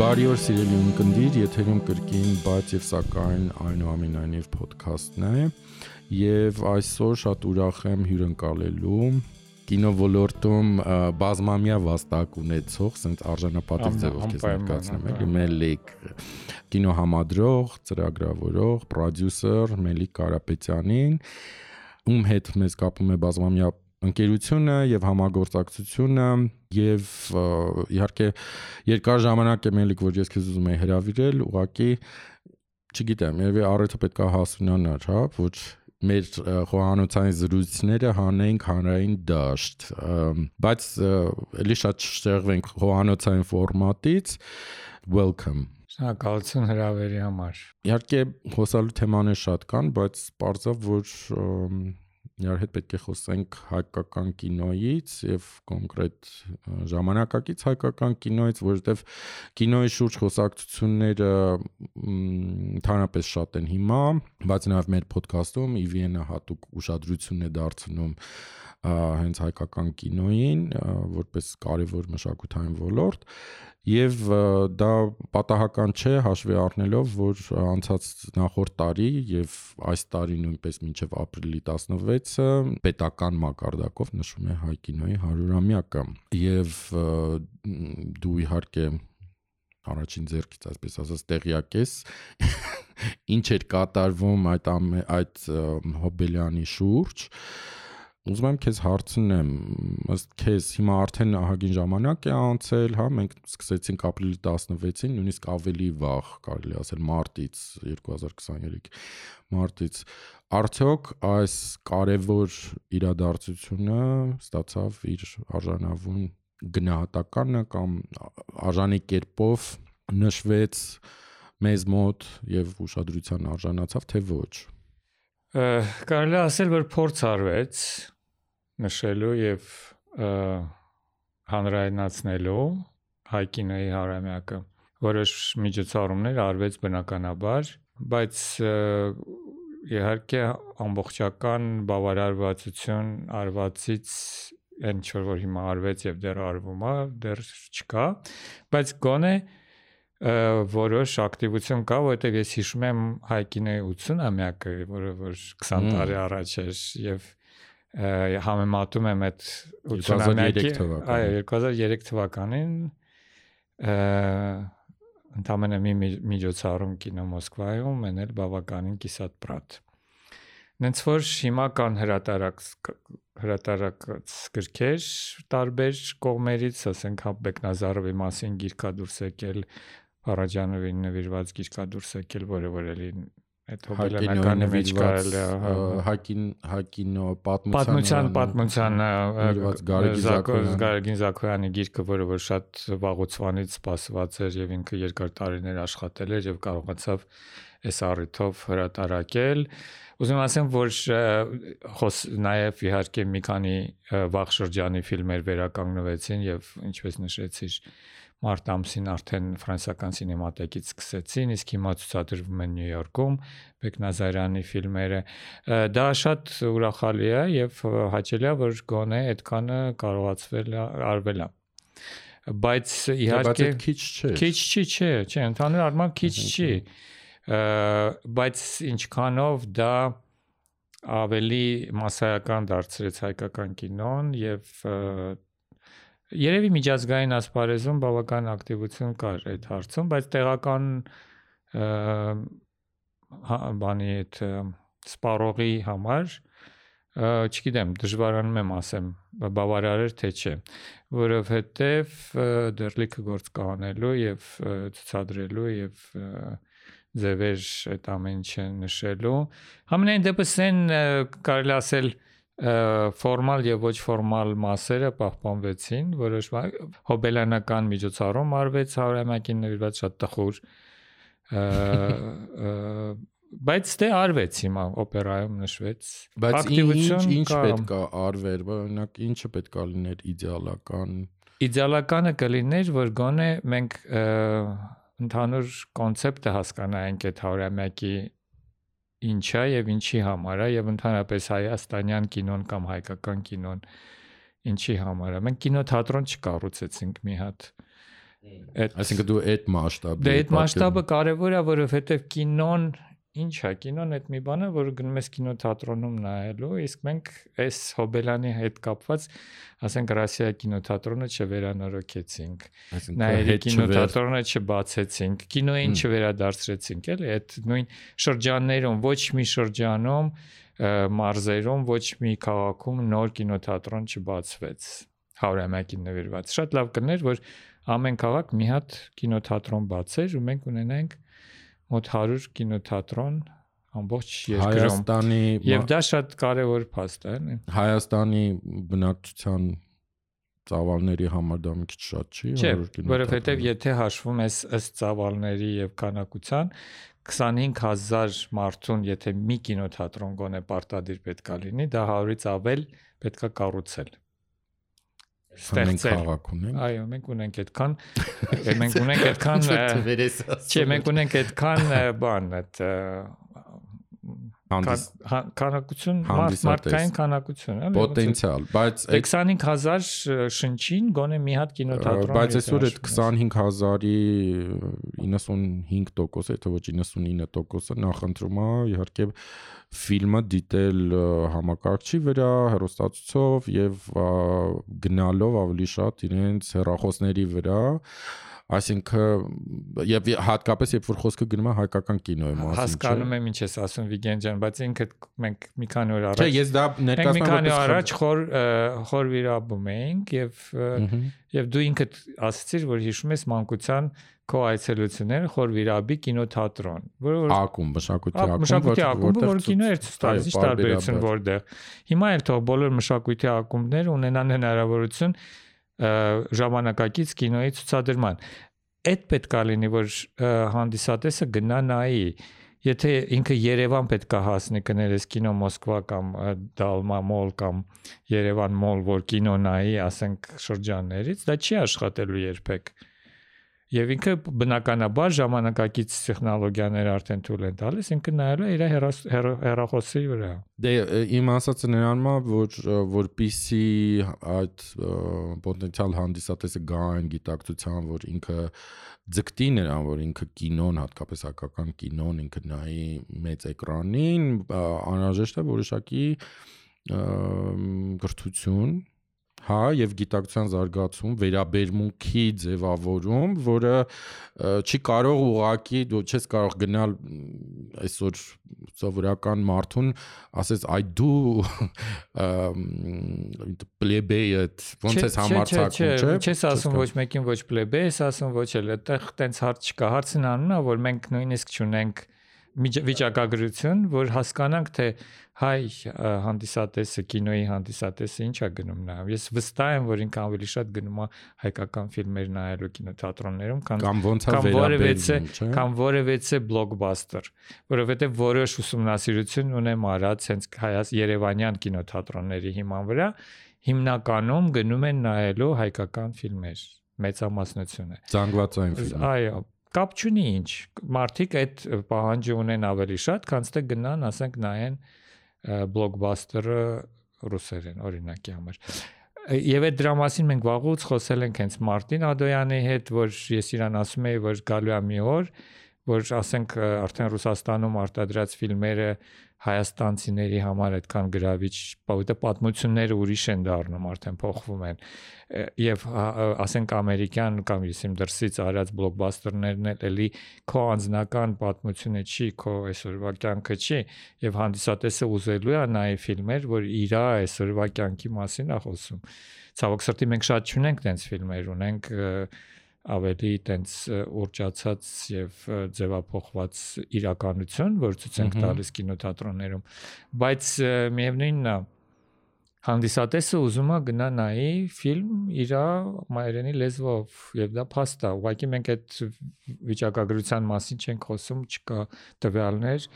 Բարի օր սիրելի ունկնդիր, եթերում կրկին, բայց եւ սակայն այնուամենայնիվ ոդքասթն է եւ այսօր շատ ուրախ եմ հյուրընկալելու կինովոլորտում բազմամյա վաստակ ունեցող, ասենց արժանապատիվ ձևով քեզ ներկայացնեմ, էլի Մելիք կինոհամադրող, ծրագրավորող, պրոդյուսեր Մելիք Կարապետյանին, ում հետ մեզ կապում է բազմամյա ընկերությունը եւ համագործակցությունը եւ իհարկե երկար ժամանակ է մելիք որ ես քեզ ուզում եի հրավիրել ուղակի չգիտեմ երևի առիթը պետքա հասունանար հա ոչ մեր խոհանոցային զրույցները հանենք հանրային դաշտ բայց էլի շատ շեղվենք խոհանոցային ֆորմատից welcome Շնորհակալություն հրավերի համար։ Իհարկե խոսալու թեմաներ շատ կան, բայց պարզավ որ Իրար հետ պետք է խոսենք հայկական կինոյից եւ կոնկրետ ժամանակակից հայկական կինոյից, որովհետեւ կինոյի շուրջ խոսակցությունները ընդհանրապես շատ են հիմա, բայց նաեւ մեր ոդքասթում EVN-ը հատուկ ուշադրություն է դարձնում հենց հայկական կինոյին որպես կարևոր մշակութային ոլորտ եւ դա պատահական չէ հաշվի առնելով որ անցած նախորդ տարի եւ այս տարի նույնպես մինչեւ ապրիլի 16-ը պետական մակարդակով նշվում է հայ կինոյի 100-ամյակը եւ դու իհարկե առաջին ձեռքից այսպես ասած տեղյակ ես ինչ էր կատարվում այդ այդ հոբելյանի շուրջ Ուզում եմ քեզ հարցնեմ, ըստ քեզ հիմա արդեն ահագին ժամանակ է անցել, հա, մենք սկսեցինք ապրիլի 16-ին, նույնիսկ ավելի վաղ, կարելի ասել մարտից 2023 մարտից արդյոք այս կարևոր իրադարձությունը ստացավ իր արժանավուն գնահատականը կամ արժանի կերպով նշվեց մեզ մոտ եւ ուշադրության արժանացավ թե ոչ կարելի ասել որ փորձ արվեց նշելու եւ հանրայնացնելու հայ կինոյի հարամյակը որոշ միջոցառումներ արվեց բնականաբար բայց իհարկե ամբողջական բավարարվածություն արվածից այն ինչ որ հիմա արվեց եւ դեռ արվում է դեռ չկա բայց գոնե որոշ ակտիվություն կա, որովհետև ես հիշում եմ հայկինեի 80-ամյակը, որը որ 20 տարի առաջ էր եւ համեմատում եմ այդ 80-ամյակի, այո, 2003 թվականին ընդամենը մի միջոցառում կինո Մոսկվայում մենել բավականին կիսատ պրատ։ Նենց որ հիմա կան հրատարակ հրատարակած գրքեր տարբեր կողմերից, ասենք հա Բեկնազարովի մասին գիրքա դուրս եկել, Փարաջանովին նվիրված գիրքա դուրս եկել, որը որ էլի այդ հոբելանականի մեջ կարելի է հակին հակինո պատմության պատմության պատմության Գարեգին Զաքոյանի գիրքը, որը որ շատ վաղուցվանից սպասված էր եւ ինքը երկար տարիներ աշխատել էր եւ կարողացավ այս առիթով հրատարակել Ուզում ասեմ, որ խոս նաև իհարկե մի քանի վաղ շրջանի ֆիլմեր վերականգնվեցին եւ ինչպես նշեցիր, մարտ ամսին արդեն ֆրանսիական սինեմատեկից սկսեցին, իսկ հիմա ցուցադրվում են Նյու Յորքում Բեկնազարյանի ֆիլմերը։ Դա շատ ուրախալի է եւ հաճելի է, որ գոնե այդքանը կարողացվել արվել է բայց իհարկե քիչ չէ։ Քիչ չի, չէ, չէ, ընդհանուր առմամբ քիչ չի։ Բայց ինչքանով դա ավելի massայական դարձրեց հայկական կինոն եւ Երևի միջազգային ասպարեզում բավական ակտիվություն կար այդ հարցում, բայց տեղական հա, բանի այդ սպառողի համար չգիտեմ, դժվարանում եմ ասեմ, բավարար էր թե չէ, որովհետև դեռ լիքը գործ կանելու եւ ցուցադրելու եւ ձևեր այդ ամեն ինչը նշելու։ Համենայն դեպս այն կարելի ասել ֆորմալ եւ ոչ ֆորմալ մասերը պահպանվեցին, որոշ հոբելյանական միջոցառում արվեց հարամակին նվիրված շատ տխուր բայց դե արվեց հիմա օպերայում նշվեց բայց ինչ ինչ պետք է արվեր օրինակ ինչը պետք է լիներ իդեալական իդեալականը կլիներ որ գոնե մենք ընդհանուր կոնցեպտը հասկանայինք այդ հարամյակի ինչ է եւ ինչի համար է եւ ընդհանրապես հայաստանյան կինոն կամ հայկական կինոն ինչի համար է։ Մենք կինոթատրոն չկառուցեցինք մի հատ Այդ այսինքն դու այդ մասշտաբը Դե այդ մասշտաբը կարևոր է, որովհետև կինոն ինչ է, կինոն այդ մի բան է, որը գնում ես կինոթատրոնում նայելու, իսկ մենք այս Հոբելանի հետ կապված, ասենք Ռասիա կինոթատրոնը չվերանորոգեցինք։ Նայերի կինոթատրոնը չբացեցինք, կինոյին չվերադարձրեցինք, էլի, այդ նույն շրջաններում ոչ մի շրջանում մարզերում ոչ մի քաղաքում նոր կինոթատրոն չբացվեց 100-ամյակին նվիրված։ Շատ լավ կներ, որ ամեն քաղաք մի հատ կինոթատրոն բացեր ու մենք ունենայինք մոտ 100 կինոթատրոն ամբողջ երկրում Հայաստանի եւ դա շատ կարեւոր փաստ է, Հայաստանի բնակչության ծավալների համար դա մի քիչ շատ չի, Չէ, որովհետեւ եթե հաշվում ես ըստ ծավալների եւ քանակության 25000 մարդուն, եթե մի կինոթատրոն գոնե պարտադիր պետքա լինի, դա 100-ից ավել պետքա կառուցել ստեղծել։ Քաղաք ունենք։ Այո, մենք ունենք այդքան մենք ունենք այդքան Չէ, մենք ունենք այդքան բան, այդ քանակություն մարդկային քանակություն, էլի։ Պոտենցիալ, բայց 25000 շնչին գոնե մի հատ կինոթատրոն։ Բայց այսօր այդ 25000-ի 95%, եթե ոչ 99%-ը նախընտրում է իհարկե ֆիլմը դիտել համակարգչի վրա, հեռուստացույցով եւ գնալով ավելի շատ իրենց հեռախոսների վրա Այսինքն եւ հատկապես երբ որ խոսքը գնում է հայկական կինոյի մասին, հասկանում եմ ինչ ես ասում Վիգեն ջան, բայց ինքը մենք մի քանի օր առաջ Չէ, ես դա ներկայացնում եմ մի քանի օր առաջ խոր խոր վիրաբում էինք եւ եւ դու ինքդ ասացիր, որ հիշում ես մանկության քո այցելությունները խոր վիրաբի կինոթատրոն, որը որ ակում, մշակույթի ակում, մշակույթի ակում, որ կինո էր ցույց տալիս, ի տարբերություն որտեղ։ Հիմա էլ թող բոլոր մշակույթի ակումբները ունենան հնարավորություն ժամանակակից կինոյի ցուցադրման։ Այդ պետքա լինի, որ հանդիսատեսը գնա նայի, եթե ինքը Երևան պետքա հասնի կներես կինո Մոսկվա կամ Դալմա մոլ կամ Երևան մոլ, որ կինո նայի, ասենք շրջաններից, դա չի աշխատելու երբեք։ Ա Եվ ինքը բնականաբար ժամանակակից տեխնոլոգիաներ արդեն թույլ են տալիս, ինքը նայելու է իր հեռախոսի վրա։ Դե իմ ասածը նրան մա, որ որպիսի այդ պոտենցիալ հանդիսատեսը գա այն գիտակցության, որ ինքը ձգտի նրան, որ ինքը կինոն, հատկապես հակական կինոն ինքը նայի մեծ էկրանին, անհրաժեշտ է որոշակի գրթություն հա եւ գիտակցության զարգացում, վերաբերմունքի ձևավորում, որը չի կարող ուղակի դու չես կարող գնալ այսօր սովորական մարդուն ասես այ դու պլեբեյը ոնց ես համարցակում չէ չես ասում ոչ մեկին ոչ պլեբեյ ես ասում ոչ էլ այդտեղ տենց հարց չկա հարցն անում է որ մենք նույնիսկ չունենք վիճակագրություն, որ հասկանանք թե հայ հանդիսատեսը, կինոյի հանդիսատեսը ինչա գնում նա։ Ես վստահ եմ, որ ինքը ավելի շատ գնում է հայկական ֆիլմեր նայելու կինոթատրոններում, քան կամ ոնց է վերաբերվում, չէ։ Կամ որևէ բլոկբաստեր, որովհետև որոշ ուսումնասիրություն ունեմ արած հենց հայաց Երևանյան կինոթատրոնների հիման վրա, հիմնականում գնում են նայելու հայկական ֆիլմեր մեծամասնությունը։ Զանգվածային ֆիլմ։ Այո, կապ չունի ինչ։ Մարդիկ այդ պահանջը ունեն ավելի շատ, քան թե գնան, ասենք նայեն բլոկբասթերը ռուսերեն օրինակի համար։ Եվ այդ դրա մասին մենք վաղուց խոսել ենք հենց Մարտին Ադոյանի հետ, որ ես իրան ասում եի, որ գալու է մի օր, որ ասենք արդեն Ռուսաստանում արտադրած ֆիլմերը հայաստանցիների համար այդքան գրավիչ, որովհետեւ պատմությունները ուրիշ են դառնում, արդեն փոխվում են։ Եվ ասենք ամերիկյան կամ եսիմ դրսից արած բլոկբասթերներն էլ էլի քո անձնական պատմությունը չի, քո այսօրվա կյանքը չի, եւ հանդիսատեսը ուզելու է նայ ֆիլմեր, որ իր այսօրվա կյանքի մասին է խոսում։ Ցավոք սրտի մենք շատ չունենք տենց ֆիլմեր, ունենք ավելի տենց ուրճացած եւ ձևափոխված իրականություն, որ ցույց ենք տալիս կինոթատրոններում, բայց միևնույնն է հանդիսատեսը ուզում է գնա նայի ֆիլմ իր մայրենի լեզվով եւ դա փաստ է ուղղակի մենք այդ վիճակագրության մասին չենք խոսում չկա տվյալներ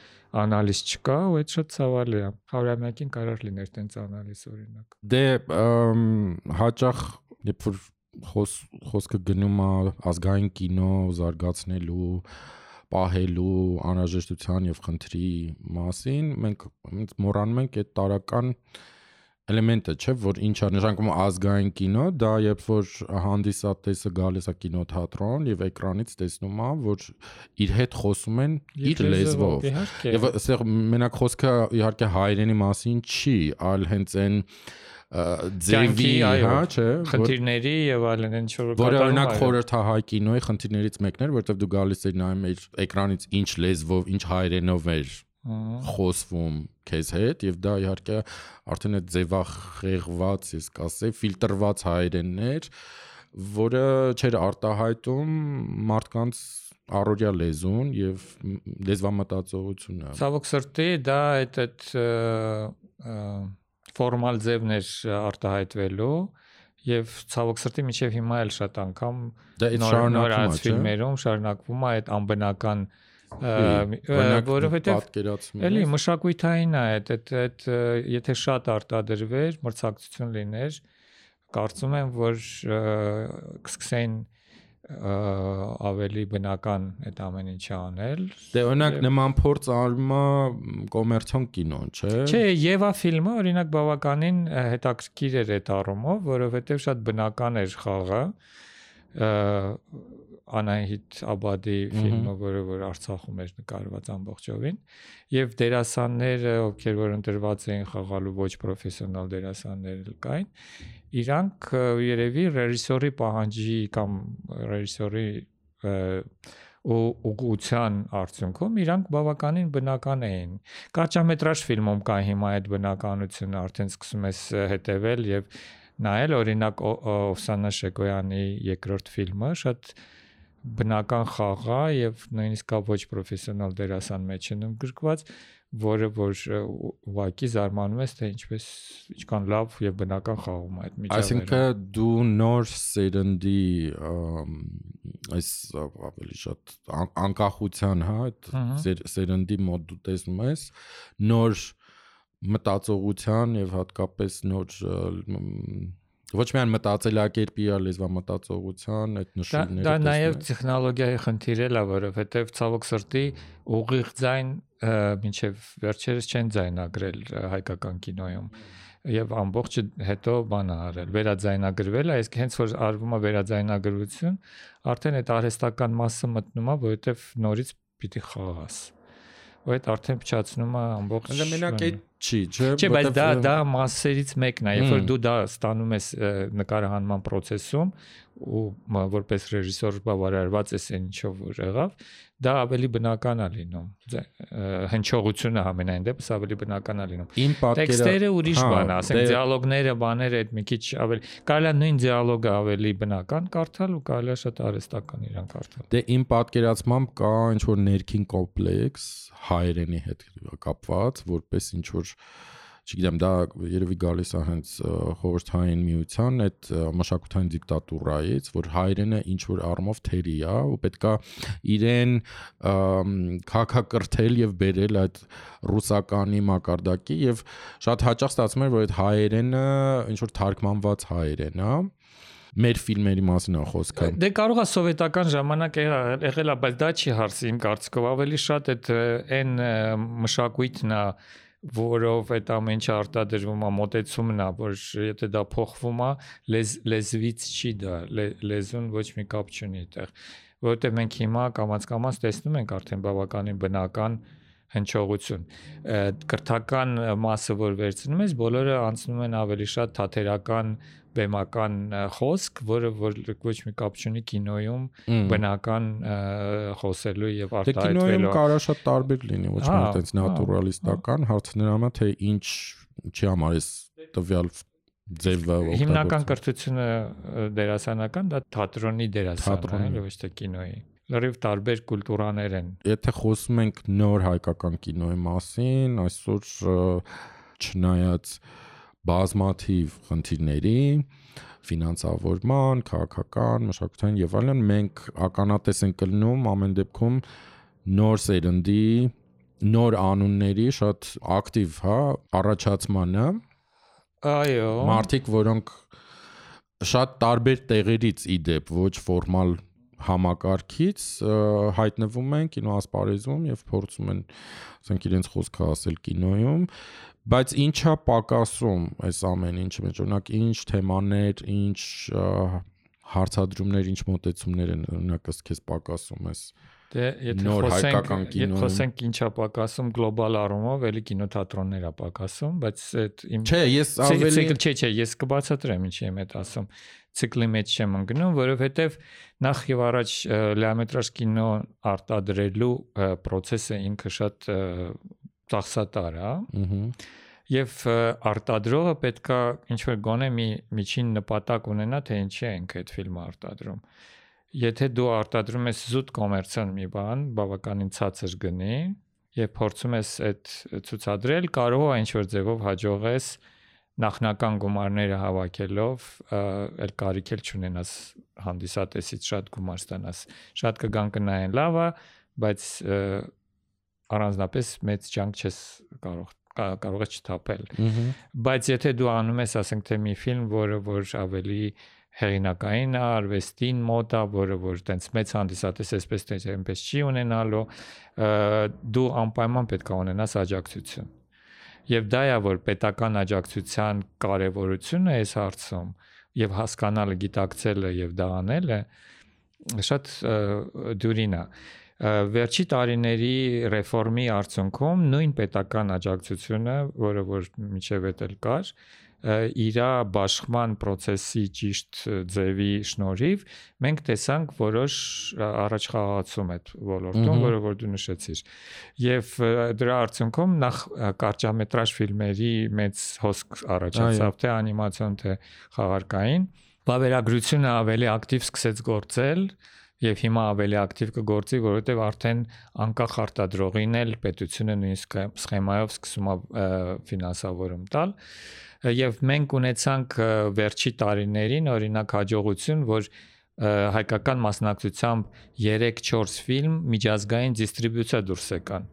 անալիզ չկա ու այդ շատ ցավալի է հարյուրամյակին կարող լիներ տենց անալիզ օրինակ դե հաճախ երբ որ խոս խոսքը գնում է ազգային կինո զարգացնելու պահելու անհրաժեշտության եւ խնդրի մասին մենք մոռանում ենք այդ տարական էլեմենտը չէ, որ ինչա նշանակում ազգային կինո, դա երբ որ հանդիսատեսը գալիս է կինոթատրոն եւ էկրանից տեսնում է, որ իր հետ խոսում են իր լեզվով։ Եվ այստեղ մենակ խոսքը իհարկե հայրենի մասին չի, այլ հենց այն ձևի, հա, չէ, խնդիրների եւ այլն ինչ որ որը օրինակ խորհրդահայ կինոյի խնդիրներից մեկն էր, որովհետեւ դու գալիս ես նայում ես էկրանից ինչ լեզվով, ինչ հայրենով էր խոսվում քեզ հետ եւ դա իհարկե արդեն այդ ձևախեղված, ես կասեի, ֆիլտրված հայրեններ, որը չէր արտահայտում մարդկանց առօրյա լեզուն եւ լեզվամտածողությունը։ Ցավոք սրտի դա այդ այդ ֆորմալ ձևներ արտահայտվելու եւ ցավոք սրտի միջև հիմա էլ շատ անգամ է, ֆիլմերում շարունակվում է այդ անբնական որովհետեւ էլի մշակույթային է այդ այդ այդ եթե շատ արտադրվեր, մրցակցություն լիներ, կարծում եմ, որ կսկսեին ավելի բնական այդ ամեն ինչը անել։ Դե օրինակ նման փորձ արվում է կոմերցիոն կինոն, չէ։ Չէ, Եվա ֆիլմը օրինակ բավականին հետաքրքիր էր այդ առումով, որովհետև շատ բնական էր խաղը Անահիտ Աբադի ֆիլմը, որը որ Արցախում էր նկարված ամբողջովին, եւ դերասանները, ովքեր որ ընտրված էին խաղալու ոչ պրոֆեսիոնալ դերասաններ կային, իրանք երևի ռեժիսորի պահանջի կամ ռեժիսորի ու ուղղության արդյունքում իրանք բավականին բնական էին։ Կարճամետրաժ ֆիլմում կա հիմա այդ բնականությունը, արդեն սկսում ես հետևել եւ նայել օրինակ Օվսանա Շեկոյանի երկրորդ ֆիլմը շատ բնական խաղ է եւ նույնիսկ կա ոչ պրոֆեսիոնալ դերասան մեջ են գրկված, որը որ ուղակի զարմանում ես թե ինչպես ինչքան լավ եւ բնական խաղում է այդ միջավայրը։ Այսինքն դու նոր սերնդի այս ավելի շատ անկախության, հա, այդ սերնդի մոդ դու տեսնում ես նոր մտածողության եւ հատկապես նոր ոչ միայն մտածելակերպի, այլ լեզվամտածողության այդ նշումները։ Դա նաև տեխնոլոգիայի խնդիր է, որովհետև ցավոք սրտի ուղիղ ձայն մինչև վերջերս չեն ձայնագրել հայկական կինոյում եւ ամբողջը հետո բան արել վերաձայնագրվել է իսկ հենց որ արվում է վերաձայնագրություն արդեն այդ արհեստական մասը մտնում է որովհետեւ նորից պիտի խաղաս ու այդ արդեն փչացնում է ամբողջ Դա մենակ այդ չի, չէ՞։ Չէ, բայց դա դա մասերից մեկն է, երբ որ դու դա ստանում ես նկարահանման process-ում ու որպես ռեժիսոր բավարարված ես այն ինչով որ եղավ, դա ավելի բնական է լինում։ Հնչողությունը համենայն դեպս ավելի բնական է լինում։ Իմ պատկերը տեքստերը ուրիշ հա, բան է, ասենք դե- դիալոգները, բաները այդ մի քիչ ավելի կարելի է նույն դիալոգը ավելի բնական կարդալ ու կարելի է շատ արհեստական իրան կարդալ։ Դե իմ պատկերացմամբ կա ինչ որ ներքին կոմպլեքս հայերենի հետ կապված, որպես ինչ որ չգիտեմ, դա երևի գալիս է հենց խորհրդային միության այդ մշակութային դիկտատուրայից, որ հայրենը ինչ որ առումով թերի է ու պետքա իրեն քակակրթել եւ բերել այդ ռուսականի մակարդակի եւ շատ հաճախ ստացվում էր որ այդ հայերենը ինչ որ թարգմանված հայերեն է մեր ֆիլմերի մասին է խոսքը։ Դե կարող է սովետական ժամանակ եղել է, բայց դա չի հարցի իմ կարծիքով, ավելի շատ այդ այն մշակույթն է որով այդ ամեն ինչը արտադրվում է մոտեցումն է որ եթե դա փոխվում է լեզ լեզվից չի դա լեզուն ոչ մի կապ չունի այդտեղ որովհետև մենք հիմա կամած կամած տեսնում ենք արդեն բավականին բնական հնչողություն կրթական մասը որ վերցնում ես բոլորը անցնում են ավելի շատ թաթերական բեմական խոսք, որը որ ոչ մի կապ չունի կինոյում բնական խոսելու եւ դե արտահայտվելու։ Դե կինոյում կարա շատ տարբեր լինի, ոչ միայն այդպես նատուրալիստական, հարցը նրան է թե ինչ չի համար էս տվյալ ձևը հիմնական կրթությունը դերասանական դա թատրոնի դերասանն է, ոչ թե կինոյի լրիվ տարբեր կուլտուրաներ են։ Եթե խոսում ենք նոր հայկական կինոյի մասին, այսօր չնայած բազմաթիվ խնդիրների, ֆինանսավորման, քաղաքական, մշակութային եւ այլն, մենք ականատես ենք կլնում ամեն դեպքում նոր սերնդի, նոր անունների շատ ակտիվ, հա, առաջացմանը։ Այո։ Մարդիկ, որոնք շատ տարբեր տեղերից իդեպ ոչ ֆորմալ համակարգից հայտնվում են կինոասպարեզում եւ փորձում են ասենք իրենց խոսքը ասել կինոյում բայց ինչա պակասում այս ամեն ինչը մեջ օրինակ ինչ թեմաներ ինչ հարցադրումներ ինչ մոտեցումներ են օրինակ ըստ քեզ պակասում ես Դե եթե խոսենք եթե խոսենք ինչա պակասում գլոբալ առումով, էլի կինոթատրոններ է պակասում, բայց այդ իմ Չէ, ես ավելի Չէ, չէ, ես կբացատրեմ ինչի եմ այդ ասում ցիկլի մեջ չեմ ընկնում, որովհետև նախ եւ առաջ լիամետրաժ կինո արտադրելու process-ը ինքը շատ ծախսատար է։ Ահա եւ արտադրողը պետքա ինչ որ գոնե մի միջին նպատակ ունենա թե ինչի ենք այդ ֆիլմը արտադրում եթե դու արտադրում ես զուտ կոմերցիոն մի բան, բավականին ցածր գնի եւ փորձում ես այդ ցուցադրել, կարող է ինչ որ ձևով հաջողես նախնական գումարները հավաքելով, էլ կարիք էլ չունենաս հանդիսատեսից շատ գումար ստանաս։ Շատ կգան կնայեն լավա, բայց առանձնապես մեծ ջանք չես կարող կարող է չթափել։ Բայց եթե դու անում ես, ասենք թե մի ֆիլմ, որը որ ավելի հեղինակային արվեստին մոտ է, որը որ տենց մեծ հանդիսատես էսպես թե այնպես չի ունենալու, դու անպայման պետք է ունենաս աջակցություն։ Եվ դա է որ պետական աջակցության կարևորությունը այս հարցում եւ հասկանալը, գիտակցելը եւ դա անելը շատ դյուրին է վերջի տարիների ռեֆորմի արդյունքում նույն պետական աջակցությունը, որը որ միջև էլ կար, իրա բաշխման process-ի ճիշտ ձևի շնորհիվ մենք տեսանք որոշ առաջխաղացում այդ ոլորտում, որը որ դու նշեցիր։ Եվ դրա արդյունքում նախ կարճամետրաժ ֆիլմերի մեծ հոսք առաջացավ թե անիմացիոն թե խաղարկային բավերագրությունը ավելի ակտիվ սկսեց գործել եւ հիմա ավելի ակտիվ կգործի, որովհետեւ արդեն անկախ արտադրողին էլ պետությունը նույնիսկ սխեմայով սկսում է ֆինանսավորում տալ եւ մենք ունեցանք վերջի տարիներին օրինակ հաջողություն, որ հայկական մասնակցությամբ 3-4 ֆիլմ միջազգային դիստրիբյուցիա դուրս եկան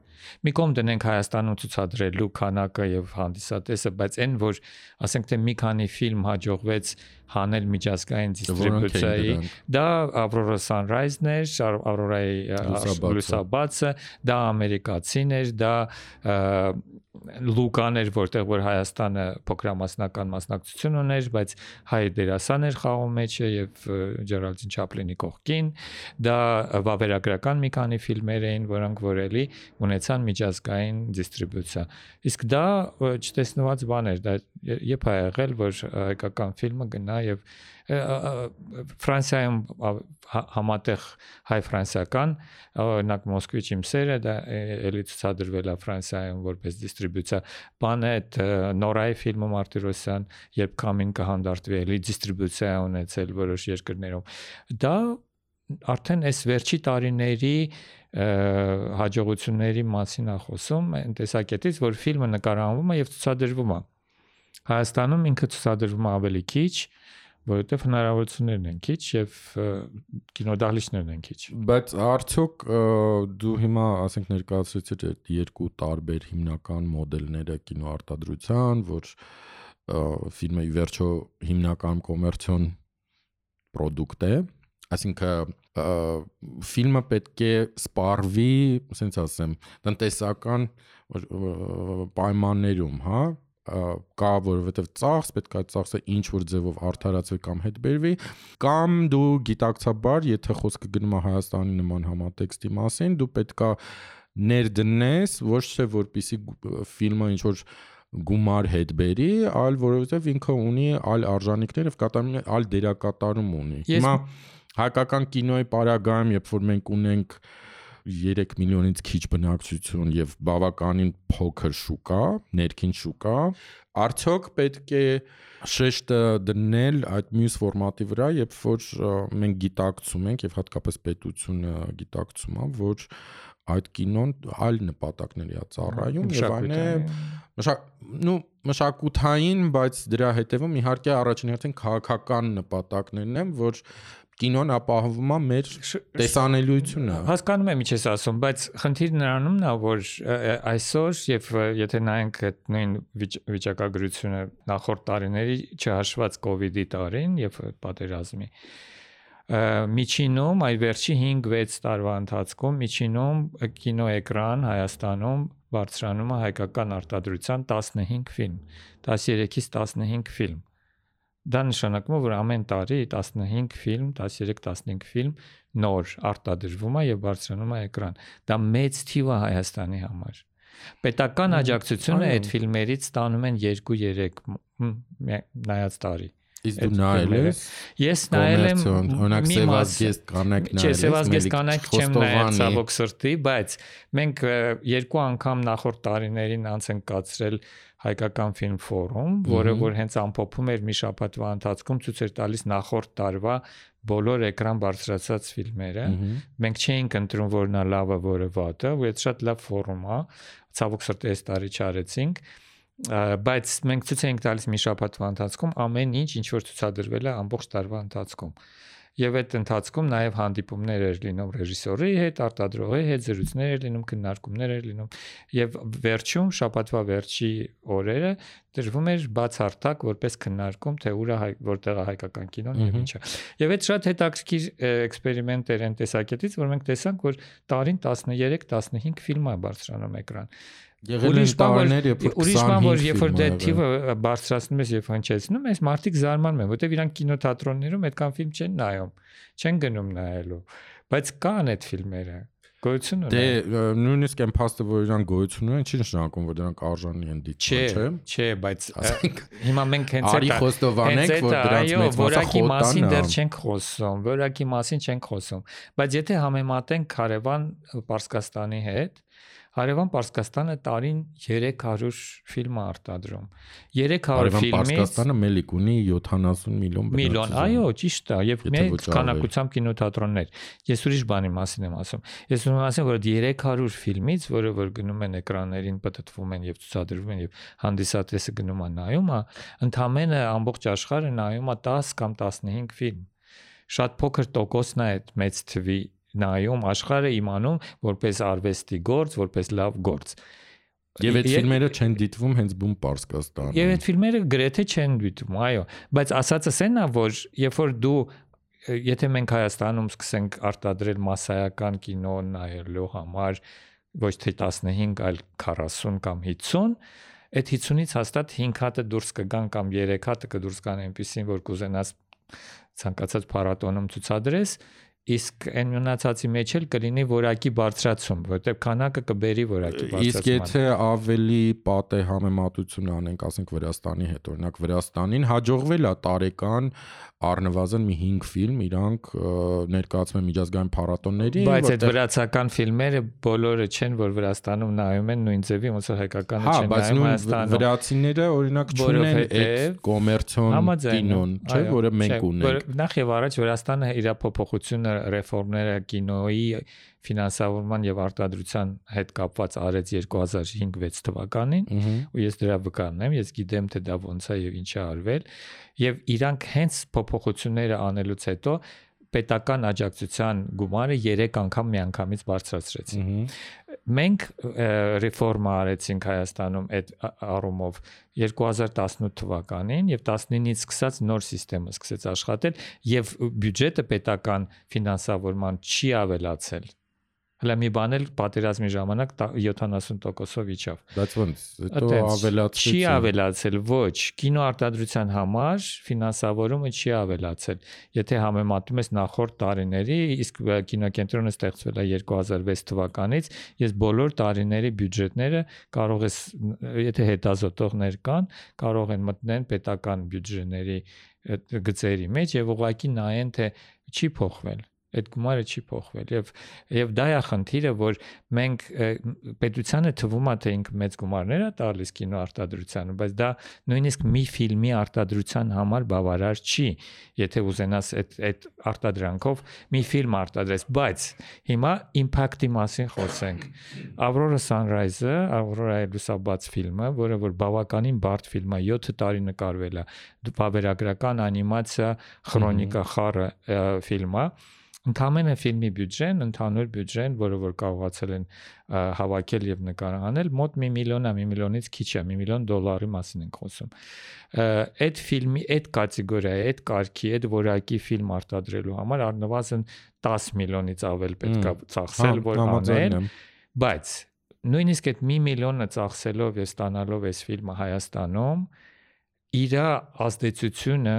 մի կողմ դնենք Հայաստանում ցուցադրելու քանակը եւ հանդիսատեսը, բայց այն որ ասենք թե մի քանի ֆիլմ հաջողվեց հանել միջազգային դիստրիբյուցիայի, դա Aurora Sunrise-ն էր, Aurora-ի լուսաբացը, դա ամերիկացին էր, դա Լուկան էր, որտեղ որ Հայաստանը փոքրամասնական մասնակցություն ուներ, բայց հայ դերասան էր խաղում մեջը եւ Ջերալդին Չապլինի կողքին։ Դա վավերագրական մի քանի ֆիլմեր էին, որոնք որելի ունեցան միջազգային դիստրիբյուցիա։ Իսկ դա չտեսնված բան էր, դա երբ ա եղել, որ հայկական ֆիլմը գնա եւ Ֆրանսիայում համատեղ հայ-ֆրանսիական, օրինակ Մոսկվի իմ սերը դա էլի ցուցադրվել է Ֆրանսիայում որպես դիստրիբյուցիա։ Բանը այդ Նորայի ֆիլմը Մարտիրոսյան, երբ կամին կհանդարտվի, էլի դիստրիբյուցիա ունեցել որոշ երկրներում։ Դա արդեն այս վերջի տարիների հաջողությունների մասին է խոսում, այն տեսակետից, որ ֆիլմը նկարահանվում է եւ ցուցադրվում է։ Հայաստանում ինքը ցուցադրվում է ավելի քիչ, որովհետև հնարավորություններն են քիչ եւ կինոդահլիճներն են քիչ։ Բայց արդյոք դու հիմա ասենք ներկայացրեցիր այդ երկու տարբեր հիմնական մոդելները կինոարտադրության, որ ֆիլմը ի վերջո հիմնական կոմերցիոն product է, այսինքն ֆիլմը պետք է սպառվի, ասենց ասեմ, տնտեսական պայմաններում, հա, կա որովհետև ծախս պետք է ծախսը ինչ որ ձևով արդարացվի կամ հետ բերվի կամ դու գիտակցաբար եթե խոսքը գնում է Հայաստանի նման համատեքստի մասին դու պետք է ներդնես ոչ թե որպիսի ֆիլմը ինչ որ գումար հետ բերի, այլ որովհետև ինքը ունի այլ արժանինքներ եւ կատարում այլ դերակատարում ունի։ Հիմա հայկական կինոյի պարագայում, երբ որ մենք ունենք 3 միլիոնից քիչ բնակչություն եւ բավականին փոքր շուկա, ներքին շուկա, արդյոք պետք է շեշտը դնել այդ մյուս ֆորմատի վրա, երբ որ մենք գիտակցում ենք եւ հատկապես պետությունը գիտակցում է, որ այդ կինոն այլ նպատակների է ծառայում եւ այն է նու մշակութային, բայց դրա հետևում իհարկե առաջին հերթին քաղաքական նպատակներն են, որ կինոն ապահովում է մեր տեսանելիությունը։ Հասկանում եմ ինչ ես ասում, բայց խնդիրը նրանումն է, որ այսօր եւ եթե նայենք այդ նույն վիճակագրությունը նախորդ տարիների չհաշված կ ូវ իդի տարին եւ պատերազմի միջինում այ վերջի 5-6 տարվա ընթացքում միջինում կինոէկրան Հայաստանում բարձրանում է հայկական արտադրության 15 ֆիլմ 13-ից 15 ֆիլմ դա նշանակում է որ ամեն տարի 15 ֆիլմ 13-15 ֆիլմ նոր արտադրվում է եւ բարձրանում է էկրան դա մեծ թիվ է Հայաստանի համար պետական աջակցությունը այդ ֆիլմերից ստանում են 2-3 նայած տարի Իսկ դու նայել ես։ Ես նայել եմ օրինակ Սևազգես կանայք նայել ես։ Չէ, Սևազգես կանայք չեմ նայել ցավոք սրտի, բայց մենք երկու անգամ նախորդ տարիներին անց ենք կացրել հայկական ֆիլմ ֆորում, որը որ հենց ամփոփում էր մի շաբաթվա ընթացքում ցույց էր տալիս նախորդ տարվա բոլոր էկրան բարձրացած ֆիլմերը։ Մենք չէինք ընտրում որ նա լավը, որը վատը, ու այդ շատ լավ ֆորում է։ Ցավոք սրտի այս տարի չարեցինք բայց մենք ցույց ենք տալիս մի շաբաթվա ընթացքում ամեն ինչ ինչ որ ցուցադրվել է ամբողջ տարվա ընթացքում եւ այդ ընթացքում նաեւ հանդիպումներ էր լինում ռեժիսորի հետ, արտադրողի հետ, զրույցներ էր լինում, քննարկումներ էր լինում եւ վերջում շաբաթվա վերջի օրերը դրվում էր բացարձակ որպես քննարկում թե ուր է հայ, որտեղ է հայկական կինոն եւ ինչա։ Եվ այդ շատ հետաքրքիր էքսպերիմենտ էր այն տեսակետից, որ մենք տեսանք, որ տարին 13-15 ֆիլմ է բարձրանում էկրան Եղել են տարիներ, երբ որ ուրիշ բան որ երբ որ դե թիվը բարձրացնում ես եւ հնչեցնում ես, մարդիկ զարմանում են, որտեվ իրանք կինոթատրոններում այդքան ֆիլմ չեն նայում, չեն գնում նայելու, բայց կան այդ ֆիլմերը գոյություն ունեն։ Դե նույնիսկ այն փաստը, որ իրան գոյություն ունեն, չի նշանակում, որ դրանք արժանի են դիտել, չէ։ Չէ, բայց հիմա մենք հենց Արի խոստովանենք, որ դրանց մեծ մասը մասին դեռ չենք խոսում, որակի մասին չենք խոսում։ Բայց եթե համեմատենք Խարևան Պարսկաստանի հետ, Հարևան Պարսկաստանը տարին 300 ֆիլմ է արտադրում։ 300 ֆիլմից Հարևան Պարսկաստանը մելիք ունի 70 միլիոն միլիոն, այո, ճիշտ է, եւ մեծ քանակությամբ կինոթատրոններ։ Ես ուրիշ բանի մասին եմ ասում։ Ես ուզում եմ ասեմ, որ 300 ֆիլմից, որը որ գնում են էկրաններին, պատտվում են եւ ցուցադրվում են եւ հանդիսատեսը գնում է նայում ընդամենը ամբողջ աշխարհը նայում է 10 կամ 15 ֆիլմ շատ փոքր տոկոսն է այդ մեծ թվի նայում աշխարհը իմանում որպես արվեստի գործ, որպես լավ գործ։ Եվ այդ ֆիլմերը չեն դիտվում հենց բում Պարսկաստանում։ Եվ այդ ֆիլմերը գրեթե չեն դիտվում, այո, բայց ասածս այն է, որ երբ որ դու եթե մենք Հայաստանում սկսենք արտադրել massայական կինո նայելու համար ոչ թե 15, այլ 40 կամ 50, այդ 50-ից հաստատ 5 հատը դուրս կգան կամ 3 հատը կդուրս գան այնպեսին, որ կուզենաս ցանկացած փառատոնում ցուցադրես իսկ այն մնացածի մեջ էլ կլինի որակի բարձրացում, որտեղ քանակը կբերի որակի բարձրացման։ Իսկ եթե ավելի պատե համեմատություն անենք, ասենք Վրաստանի հետ, օրինակ Վրաստանին հաջողվել է տարեկան առնվազն մի 5 ֆիլմ իրանք ներկայացում են միջազգային փառատոնների, բայց այդ վրացական ֆիլմերը բոլորը չեն, որ Վրաստանում նայում են նույն ձևի, ոնց որ հայկականը հա, չեն նայում Հայաստանում։ Վրացիները օրինակ չունեն այդ կոմերցիոն կինոն, չէ, որը մենք ունենք։ Նախ եւ առաջ Վրաստանը իր փոփոխությունը, ռեֆորմները կինոյի ֆինանսավորման եւ արտադրության հետ կապված արեց 2005-6 թվականին ու ես դրա վկան եմ, ես գիտեմ թե դա ոնց է եւ ինչ է արվել եւ իրանք հենց փոփոխությունները անելուց հետո պետական աջակցության գումարը 3 անգամ միանգամից բարձրացրեցին։ Մենք ռեֆորմա արեցինք Հայաստանում այդ առումով 2018 թվականին եւ 19-ից սկսած նոր համակարգը սկսեց աշխատել եւ բյուջետը պետական ֆինանսավորման չի ավելացել Հələ մի բան էլ պատերազմի ժամանակ 70%-ով իջավ։ Բայց ոնց, հետո ավելացրեց։ Չի ավելացել, ոչ, կինոարտադրության համար ֆինանսավորումը չի ավելացել։ Եթե համեմատում ես նախորդ տարիների, իսկ կինոկենտրոնը ստեղծվել է 2006 թվականից, ես բոլոր տարիների բյուջետները կարող ես, եթե հետազոտողներ կան, կարող են մտնեն պետական բյուջեների գծերի մեջ եւ ուղղակի նայեն թե չի փոխվել այդ գումարը չի փոխվել եւ եւ դա է խնդիրը որ մենք պետությանը թվում է թե ինքը մեծ գումարներ է տալիս կինո արտադրությանը բայց դա նույնիսկ մի ֆիլմի արտադրության համար բավարար չի եթե ուզենաս այդ այդ արտադրանքով մի ֆիլմ արտադրես բայց հիմա impact-ի մասին խոսենք Aurora Sunrise-ը Aurora լուսաբաց ֆիլմը որը որ բավականին բարդ ֆիլմ է 7 տարի նկարվել է վավերագրական անիմացիա քրոնիկա խառը ֆիլմ է Ընդհանրապես ֆիլմի բյուջեն, ընդհանուր բյուջեն, որը որ կարողացել են հավաքել եւ նկարահանել, մոտ 1 միլիոն է, 1 միլիոնից քիչ է, 1 միլիոն դոլարի մասին ենք խոսում։ Այդ ֆիլմի, այդ կատեգորիայի, այդ կարգի, այդ որակի ֆիլմ արտադրելու համար առնվազն 10 միլիոնից ավել պետք է ծախսել, հա, որ անել, բայց նույնիսկ այդ 1 միլիոնը ծախսելով եւ ստանալով այս ֆիլմը Հայաստանում իր ազդեցությունը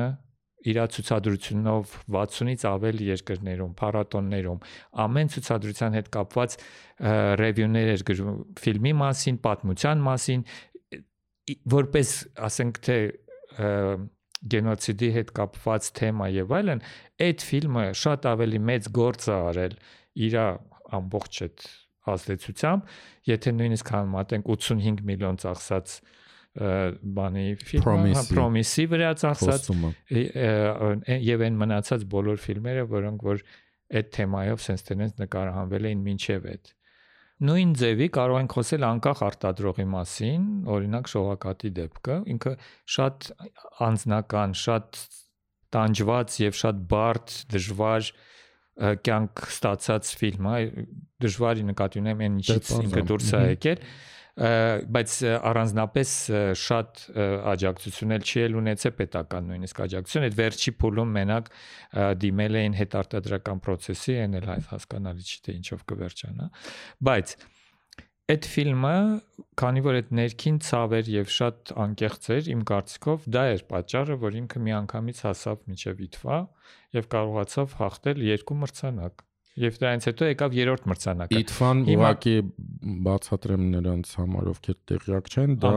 իր ցուցադրությունով 60-ից ավել երկրներում, փառատոններում, ամեն ցուցադրության հետ կապված ռևյուներ էր գրում ֆիլմի մասին, պատմության մասին, որպես ասենք թե գենոցիդի հետ կապված թեմա եւ այլն, այդ ֆիլմը շատ ավելի մեծ գործ է արել իր ամբողջ այդ ազդեցությամբ, եթե նույնիսկ համատենք 85 միլիոն ծախսած բանի ֆիլմը, Promise-ի վրա ծախսած եւ այն մնացած բոլոր ֆիլմերը, որոնք որ այդ թեմայով sense tenants նկարահանվել էին մինչև այդ նույն ձևի կարող ենք խոսել անկախ արտադրողի մասին, օրինակ շողակատի դեպքը, ինքը շատ անձնական, շատ տանջված եւ շատ բարդ, դժվար կյանք ստացած ֆիլմ է, դժվարի նկատի ունեմ այն ինչից ինքը դուրս է եկել, բայց առանձնապես շատ աջակցություն էլ չի ունեցել պետական նույնիսկ աջակցություն այդ վերջի փուլում մենակ դիմել էին հետարտադրական process-ի այն էլ հասկանալի չի թե ինչով կվերջանա բայց այդ ֆիլմը քանի որ այդ ներքին ցավեր եւ շատ անկեղծ էր իմ կարծիքով դա էր պատճառը որ ինքը միանգամից հասավ միջև իտվա եւ կարողացավ հաղթել երկու մրցանակ Եվ դրանից հետո եկավ երրորդ մրցանակը։ Իթվան ուղակի բացատրեմ նրանց համար, ովքեր տեղյակ չեն, դա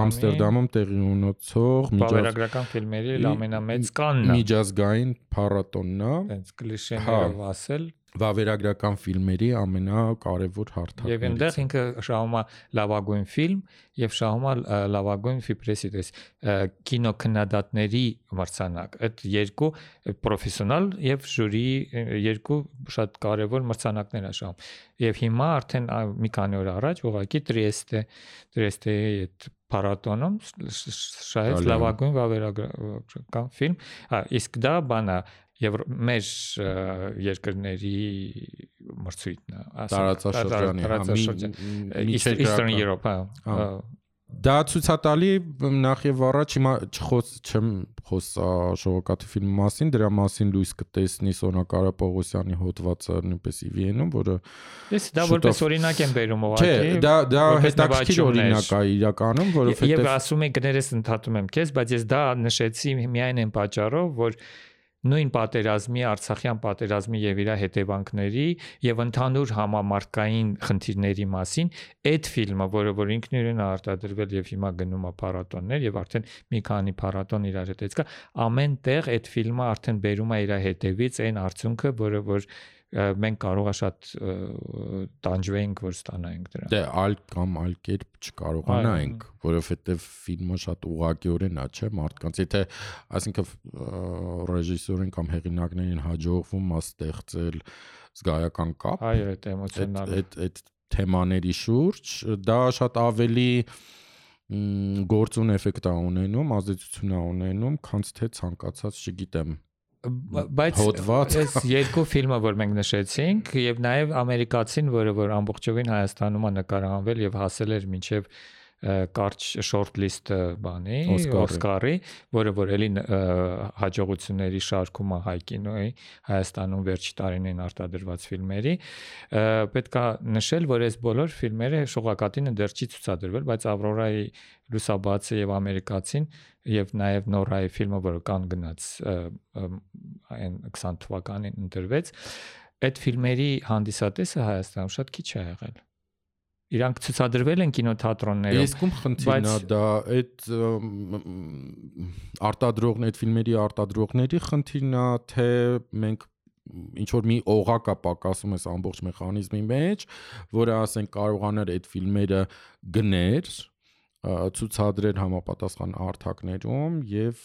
Ամստերդամում տեղի ունեցող միջազգային ֆիլմերի ամենամեծ կանն է։ Միջազգային փառատոնն է։ Տենց կլիշեներով ասել վավերագրական ֆիլմերի ամենակարևոր հարթակներից։ Եվ այնտեղ ինքը շահումա լավագույն ֆիլմ եւ շահումա լավագույն ֆիպրեսի, դες կինոքննադատների մրցանակ։ Այդ երկու պրոֆեսիոնալ եւ ժյուրի երկու շատ կարևոր մրցանակներ է շահում։ Եւ հիմա արդեն մի քանի օր առաջ ուղակի Տրիեստե Տրիեստեի այդ փառատոնում շահեց լավագույն վավերագրական ֆիլմ։ իսկ դա բանա եւ մեր երկրների մրցույթն է, ասենք տարածաշրջանի, հա, Eastern Europe, հա։ Դա ցուցատալի նախ եւ առաջ հիմա չխոս չեմ խոսա շողոկատի ֆիլմի մասին, դրա մասին լույս կտեսնի Սոնա Կարապողոսյանի հոդվածը նույնպես EVN-ում, որը Ես դա որպես օրինակ եմ բերում ուղղակի։ Չէ, դա դա հետաքրքիր օրինակ է իրականում, որովհետեւ Եվ ասում եք գներես ընդհատում եմ քեզ, բայց ես դա նշեցի միայն այն պատճառով, որ նույն պատերազմի, Արցախյան պատերազմի եւ իր հետևանքների եւ ընդհանուր համամարտկային խնդիրների մասին այդ ֆիլմը, որը որ ինքնուրույն արտադրվել եւ հիմա գնում է փառատոններ եւ արդեն մի քանի փառատոն իրար հետ էցկա, ամեն տեղ այդ ֆիլմը արդեն բերում է իր հետևից այն արդյունքը, որը որ, որ մենք կարող է շատ տանջվենք որ ստանայինք դրան։ Դե այլ կամ այլ կերպ չկարողանայինք, որովհետև ֆիլմը շատ ուղղակիորեն է, չէ՞, մարդկանց, եթե այսինքն ռեժիսորին կամ հեղինակներին հաջողվում է ստեղծել զգայական կապ, այո, այդ էմոցիոնալ այդ այդ թեմաների շուրջ, դա շատ ավելի գործուն էֆեկտ է ունենում, ազդեցություն է ունենում, քան թե ցանկացած, չգիտեմ, բայց այս երկու ֆիլմը որ մենք նշեցինք եւ նաեւ ամերիկացին որը որ ամբողջովին Հայաստանում է նկարահանվել եւ հասել էր մինչեւ կարճ short list բանի Օսկարի, որը որ էլի հաջողությունների շարքում է հայ կինոյի Հայաստանում վերջի տարիներին արտադրված ֆիլմերի, պետքա նշել, որ այս բոլոր ֆիլմերը շողակատինը դեռ չի ցուցադրվել, բայց Ավրորայի լուսաբացը եւ ամերիկացին եւ նաեւ նորայի ֆիլմը, որը կան գնաց այն 20 թվականին ընտրվեց, այդ ֆիլմերի հանդիսատեսը Հայաստանում շատ քիչ է եղել իրանք ցուցադրվել են կինոթատրոններում։ Իսկ ում խնդիրն է դա այդ արտադրողն այդ ֆիլմերի արտադրողների խնդիրն է, թե մենք ինչ որ մի օղակ է պակասում այս ամբողջ մեխանիզմի մեջ, որը ասենք կարողանար այդ ֆիլմերը գներ ցուցադրել համապատասխան արթակներում եւ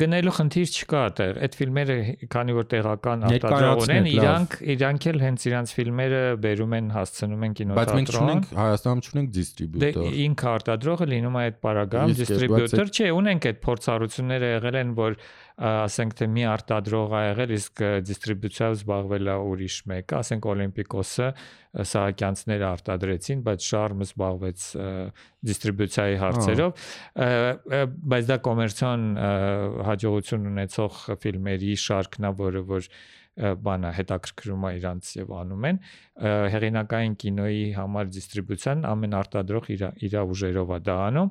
գնելու խնդիր չկա այդտեղ այդ ֆիլմերը քանի որ տեղական արտադրողներ են իրանք իրանք էլ հենց իրանք ֆիլմերը բերում են հասցնում են կինոթատրոն բայց մենք չունենք Հայաստանում չունենք դիստրիբյուտոր դե ինքը արտադրողը լինում է այդ պարագայում դիստրիբյուտոր չէ ունենք այդ փորձառությունները եղել են որ ասենք թե մի արտադրող ա եղել, իսկ դիստրիբյուցիայով զբաղվել է ուրիշ մեկը, ասենք Օլիմպիկոսը Սահակյանցները արտադրեցին, բայց Շարմը զբաղվեց դիստրիբյուցիայի հարցերով, բայց դա կոմերցիոն հաջողություն ունեցող ֆիլմերի շարքն է, որը որ բանա հետաքրքրում է իրանց եւ անում են հեղինակային կինոյի համար դիստրիբյուցիան ամեն արտադրող իր իր ուժերով է դա անում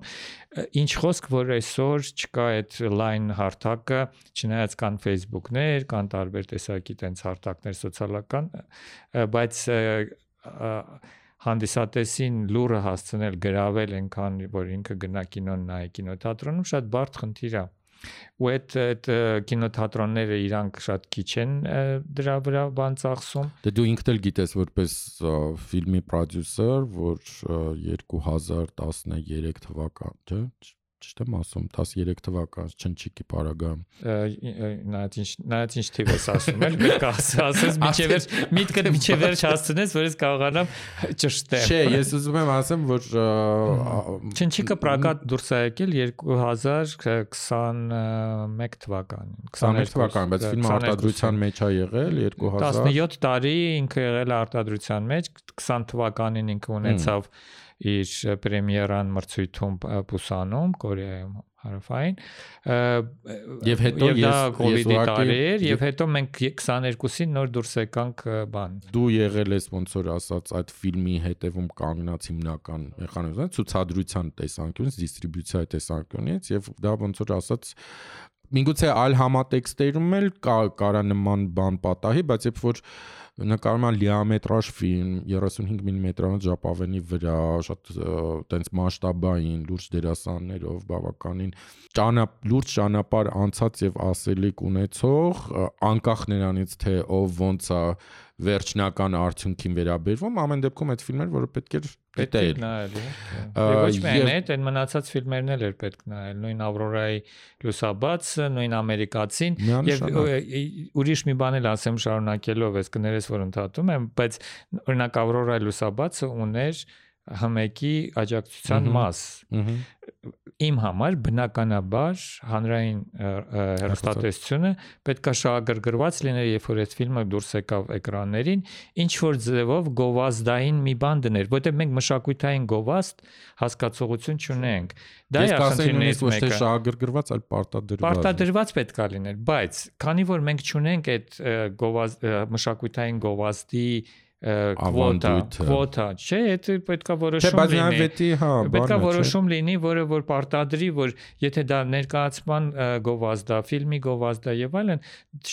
ինչ խոսք որ այսօր չկա այդ line հարթակը չնայած կան Facebook-ներ կան տարբեր տեսակի տենց հարթակներ սոցիալական բայց հանդիսատեսին լուրը հասցնել գրավել այնքան որ ինքը գնա կինոն նայ կինոթատրոնում շատ բարդ խնդիր է ու այդ այդ կինոթատրոնները իրանք շատ քիչ են դրա վրա բան ծախսում դե դու ինքդ էլ գիտես որպես ֆիլմի պրոդյուսեր որ 2013 թվական չէ ճիշտ եմ ասում 13 թվական չնչիկի պարագայում նայած ինչ նայած ինչ թիվ ես ասում էլ պետք է ասես միջև վերջ միտքը միջև վերջ հասցնես որ ես կարողանամ ճշտել չէ ես ուզում եմ ասեմ որ չնչիկը պրակատ դուրս է եկել 2021 թվականին 21 թվականին բայց ֆիլմը արտադրության մեջ է եղել 2000 17 տարի ինքը եղել արտադրության մեջ 20 թվականին ինքը ունեցավ իր պրեմիերան մրցույթում Պուսանում, Կորեայում հարավային եւ հետո ես կոവിഡ്ի տարեր եւ հետո մենք 22-ին նոր դուրս եկանք բան դու եղել ես ոնց որ ասած այդ ֆիլմի հետևում կանգնած հիմնական մեխանիզմը ցուցադրության տեսանկյունից դիստրիբյուցիայի տեսանկյունից եւ դա ոնց որ ասած Միգուցե այլ համատեքստերում էլ կա կարա նման բան պատահի, բայց երբ որ նկարում է լիամետրաժ ֆիլմ 35 մմ-անոց ժապավենի վրա, շատ տենց մասշտաբային, լուրջ դերասաններով, բավականին ճանապ լուրջ ճանապարհ անցած եւ ասելիք ունեցող, անկախ նրանից թե ով ոնց է վերջնական արդյունքին վերաբերվում, ամեն դեպքում այդ ֆիլմերը, որը պետք էր դիտել։ Եվ ոչ միայն այդ, այն մնացած ֆիլմերն էլ էր պետք նայել, նույն Ավրորայի լուսաբացը, նույն ամերիկացին եւ ուրիշ մի բան էլ ասեմ շարունակելով, ես կներես որ ընդհատում եմ, բայց օրինակ Ավրորայի լուսաբացը ուներ հմեկի աջակցության մաս իմ համար բնականաբար հանրային հերոստատեսությունը պետքա շահագրգռված լիներ, երբ որ այդ ֆիլմը դուրս եկավ էկրաններին, ինչ որ ձևով գովազդային մի բան դներ, որտեղ մենք մշակութային գովազդ հասկացողություն չունենք։ Դա է խնդիրներից մեկը։ թե շահագրգռված, այլ պարտադրված։ Պարտադրված պետքա լիներ, բայց քանի որ մենք չունենք այդ գովազդ մշակութային գովազդի կվոտա, կվոտա, չէ, դա պետքա որոշում լինի։ Չէ, բայց վետի, հա, պետքա որոշում լինի, որը որ պարտադրի, որ եթե դա ներկայացման գովազդա, ֆիլմի գովազդա եւ այլն,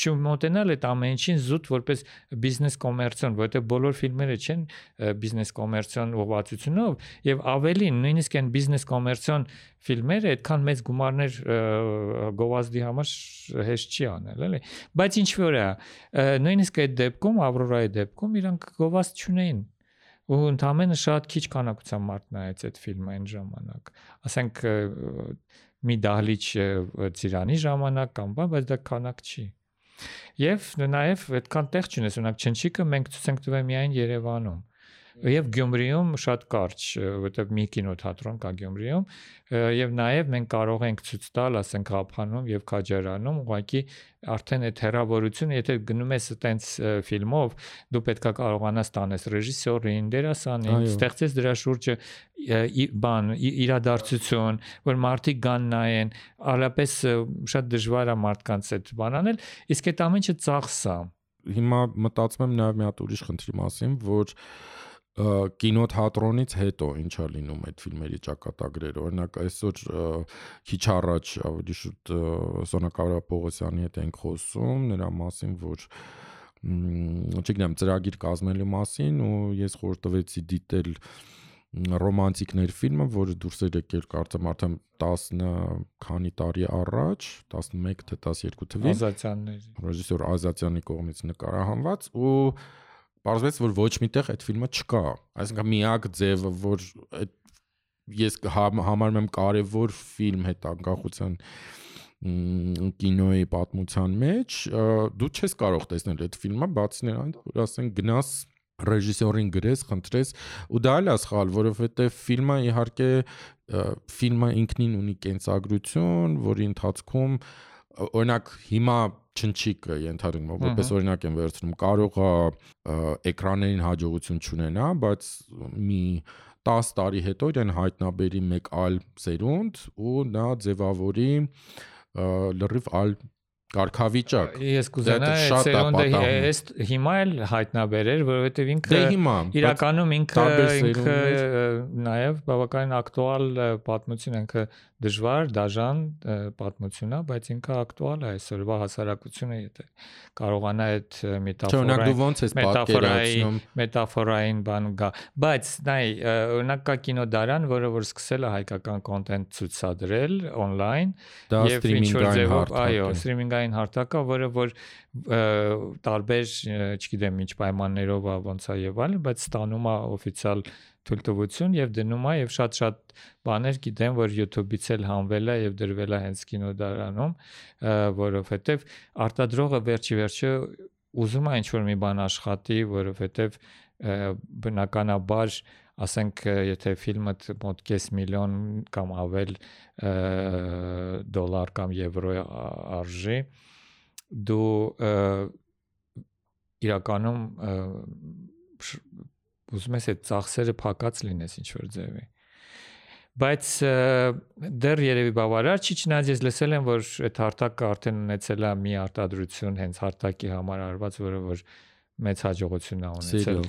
շու մոտենալ այդ ամեն ինչին զուտ որպես բիզնես կոմերցիոն, որովհետեւ բոլոր ֆիլմերը չեն բիզնես կոմերցիոն ուղղվածությունով եւ ավելին, նույնիսկ այն բիզնես կոմերցիոն ֆիլմերը այդքան մեծ գումարներ գովազդի համար հեշտ չի անել, էլի։ Բայց ինչ որ է, նույնիսկ այդ դեպքում, Ավրորայի դեպքում իրանք գովազդ չունեին ու ընդամենը շատ քիչ քանակությամբ մարդ նայեց այդ ֆիլմը այն ժամանակ։ Ասենք մի դահլիճ ծիրանի ժամանակ կամ բան, բայց դա քանակ չի։ Եվ նաև այդքան տեղ չունես, օրինակ Չնչիկը մենք ցույց ենք տվել միայն Երևանում Եվ Գյումրիում շատ կարճ, որտեղ մի կինոթատրոն կա Գյումրիում, եւ նաեւ մենք կարող ենք ցույց տալ, ասենք Ղափանում եւ Քաջարանում, ուղղակի արդեն այդ հերավորությունը, եթե գնում ես այտենց ֆիլմով, դու պետքա կարողանաս տանես ռեժիսորին, դերասանին, ստեղծես դրա շուրջը բան, իրադարձություն, որ մարդիկ գան նայեն, allապես շատ դժվար է մարդկանց այդ բան անել, իսկ այդ ամենը ծախս է։ Հիմա մտածում եմ նաեւ մի հատ ուրիշ խնդրի մասին, որ կինոթատրոնից հետո ինչա լինում այդ ֆիլմերի ճակատագրերը օրինակ այսօր քիչ առաջ ավելի շուտ Սոնակարա Պողոսյանի հետ ենք խոսում նրա մասին որ չգիտեմ ծրագիր կազմելու մասին ու ես խորհրդվեցի դիտել ռոմանտիկներ ֆիլմը, որը դուրս էր եկել կարծեմ արդեն 10 քանի տարի առաջ, 11 թե 12 թվականին։ Ազատյանների։ Ռեժիսոր Ազատյանի կողմից նկարահանված ու Պարզվեց, որ ոչ միտեղ այդ ֆիլմը չկա։ Այսինքն միակ ձևը, որ ես համարում եմ կարևոր ֆիլմ հետագախության կինոյի պատմության մեջ դու չես կարող տեսնել այդ ֆիլմը բացի նրանից որ ասեն գնաս ռեժիսորին գրես, խնդրես ու դա էլ է սխալ, որովհետև ֆիլմը իհարկե ֆիլմը ինքնին ունի կենսագրություն, որի ընթացքում օրինակ հիմա չնչիկը ենթադրում որպես օրինակ եմ վերցնում կարող է էկրաններին հաջողություն չունենա բայց մի 10 տարի հետո իրեն հայտնաբերի մեկ այլ սերունդ ու նա ձևավորի լրիվ այլ կարգավիճակ։ Ես կուզենայի այդ սերունդը այս հիմա էլ հայտնաբերեր, որովհետև ինքը Դե իրականում ինքը ինքը նաև բավականին ակտուալ պատմություն ինքը դժվար, դաժան պատմություն է, բայց ինքը ակտուալ է այսօրվա հասարակությունը, եթե կարողանա այդ մետաֆորային մետաֆորային մետաֆորային բան գա։ Բայց նայ, օրինակ կա կինոդարան, որը որ սկսել է հայկական կոնտենտ ցուցադրել on-line եւ ինչ որ ձևով, այո, սթրիմինգային հարթակը, որը որ տարբեր, չգիտեմ, ինչ պայմաններով է ոնց է եւ այլն, բայց ստանում է օֆիցիալ թույլտվություն եւ դնում է եւ շատ-շատ բաներ գիտեմ, որ YouTube-ից էլ հանվել է եւ դրվել է հենց կինոդարանում, որովհետեւ արտադրողը վերջի վերջը ուզում է ինչ-որ մի բան աշխատի, որովհետեւ բնականաբար ասենք եթե ֆիլմը մոտ կես միլիոն կամ ավել դոլար կամ եվրո արժի դու իրականում ուզում ես այդ ծախսերը փակած լինես ինչ որ ձևի բայց դեռ երևի բավարար չի չնայած ես լսել եմ որ այդ հարթակը արդեն ունեցել է մի արտադրություն հենց հարթակի համար արված որը որ մեծ հաջողություն է ունեցել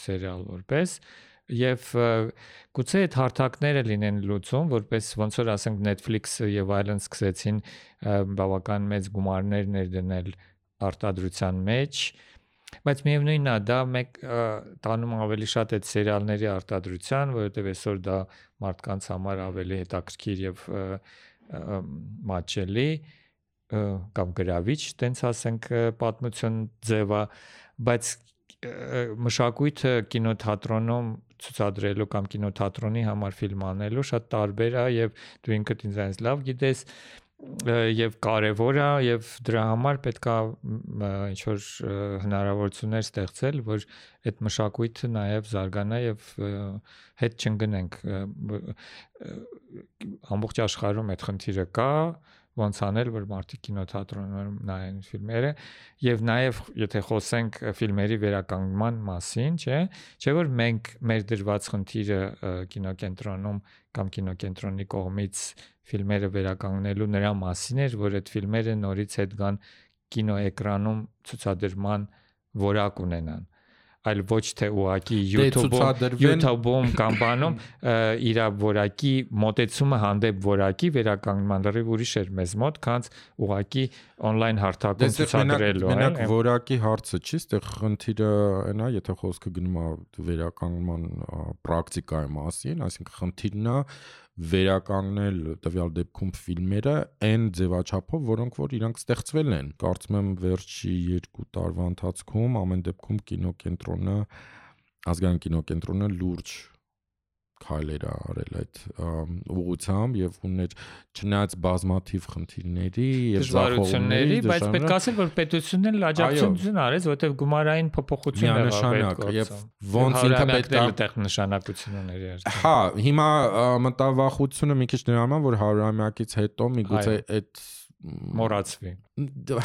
սերիալ որպես եւ գուցե այդ հարթակները լինեն լուծում որպես ոնց որ ասենք Netflix-ը եւ այլն սկսեցին բավական մեծ գումարներ ներդնել արտադրության մեջ Բայց միևնույնն է, դա մեկ տանում ավելի շատ այդ սերիալների արտադրության, որովհետև այսօր դա մարդկանց համար ավելի հետաքրքիր եւ մաչելի կամ գրավիչ, տենց ասենք պատմություն ձևա, բայց մշակույթը կինոթատրոնում ցուցադրելու կամ կինոթատրոնի համար ֆիլմ անելու շատ տարբեր է եւ դու ինքդ ինձ լավ գիտես եւ կարեւոր է եւ դրա համար պետքա ինչ որ հնարավորություններ ստեղծել, որ այդ մշակույթը նաեւ զարգանա եւ հետ չընկնենք ամբողջ աշխարհում այդ խնդիրը կա ոնց անել որ մարդիկ կինոթատրոններում նայեն ֆիլմերը եւ նաեւ եթե խոսենք ֆիլմերի վերականգնման մասին, չէ, չէ որ մենք մեր դրված խնդիրը կինոկենտրոնում կամ կինոկենտրոնի կողմից ֆիլմերը վերականգնելու նրա մասին էր, որ այդ ֆիլմերը նորից հետ գան կինոէկրանում ցուցադրման որակ ունենան այլ ոչ թե ուղակի դե YouTube-ում YouTube-ում կամ բանում իր որակի մոտեցումը հանդեպ որակի վերականգնման լրիվ ուրիշ էր մեզ մոտ, քանց ուղակի on-line հարթակում ցուցադրելու, այլ մենակ որակի հարցը չի, այստեղ խնդիրը այնա, եթե խոսքը գնում է վերականգնման պրակտիկայի մասին, այսինքն խնդիրն է վերականգնել տվյալ դեպքում ֆիլմերը այն ձևաչափով, որոնք որ իրանք ստեղծվել են։ Կարծում եմ վերջի 2 տարվա ընթացքում ամեն դեպքում կինոկենտրոնը ազգային կինոկենտրոնը լուրջ քայլեր արել այդ ուղությամբ եւ ուներ չնայած բազմաթիվ խնդիրների եւ զարգացումների, բայց պետք է ասել, որ պետությունն էլ աջակցություն արեց, որովհետեւ գումարային փոփոխություն եղավ եւ ոնց ինքը պետք է այդտեղ նշանակություն ուներ երբ։ Հա, հիմա մտավախությունը մի քիչ նրան, որ 100-ամյակից հետո միգուցե այդ մոռացվի։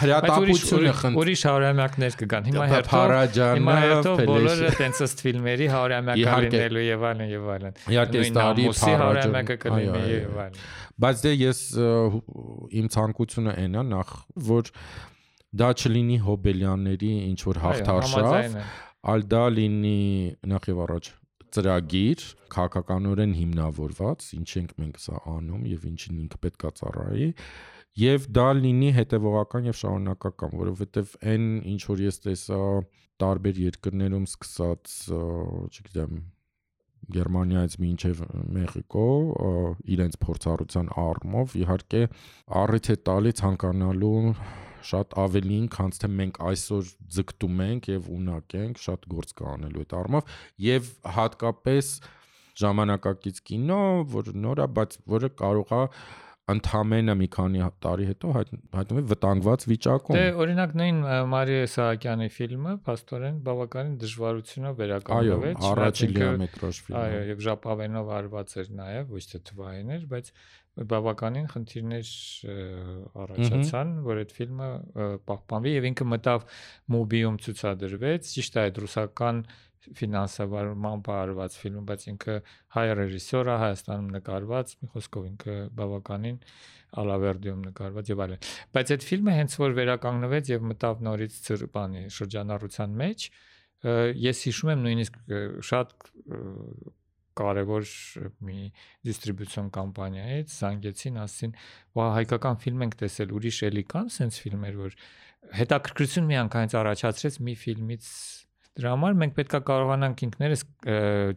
Հրատապությունը խնդրում։ Ուրիշ հարյուրամյակներ կգան։ Հիմա հետո հիմա հետո բոլորը տենց ըստ ֆիլմերի հարյուրամյակը լինելու եւ այլն եւ այլն։ Իհարկե ստարի հարյուրամյակը կլինի եւ այլն։ Բայց դե ես իմ ցանկությունը այն է նախ որ դա չլինի հոբելյանների ինչ որ հաղթարշավ, այլ դա լինի նախ եւ առաջ ծրագիր քաղաքականորեն հիմնավորված, ինչ ենք մենք սա անում եւ ինչին ինքը պետքա ծառայի եւ դա լինի հետեւողական եւ շարունակական, որովհետեւ այն ինչ որ ես տեսա տարբեր երկրներում սկսած, չգիտեմ, Գերմանիայից մինչև Մեխիկո իրենց փորձառության առումով իհարկե առիթ է տալի ցանկանալու շատ ավելին, քան թե մենք այսօր ձգտում ենք եւ ունակ ենք շատ գործ կանելու այդ առումով եւ հատկապես ժամանակակից կինո, որ նորա, բայց որը կարող է ընդամենը մի քանի տարի հետո հայտնվում է վտանգված վիճակում։ Դե օրինակ նույն Մարիա Սահակյանի ֆիլմը աստորեն բավականին դժվարությունով վերականգնվեց։ Այո, առաջին լիամետրաժ ֆիլմը։ Այո, եւ ժապավենով արված էր նաեւ, ոչ թե թվային էր, բայց բավականին խնդիրներ առաջացան, որ այդ ֆիլմը պահպանվի եւ ինքը մտավ Mubi-ում ցուցադրվեց։ Ճիշտ է, այդ ռուսական ֆինանսավորմամբ արված ֆիլմ, բայց ինքը հայ ռեժիսոր է Հայաստանում նկարված, մի խոսքով ինքը բավականին Ալավերդիում նկարված եւ այլն։ Բայց այդ ֆիլմը հենց որ վերականգնվեց եւ մտավ նորից ծրբանի շրջանառության մեջ, ես հիշում եմ նույնիսկ շատ կարևոր մի դիստրիբյուցիոն կամպանիայից զանգեցին, ասին, «Վա հայկական ֆիլմ ենք տեսել, ուրիշ էլի կան sense ֆիլմեր, որ հետաքրքրություն միանգամից առաջացրեց մի ֆիլմից Դրա համար մենք պետքա կարողանանք ինքներս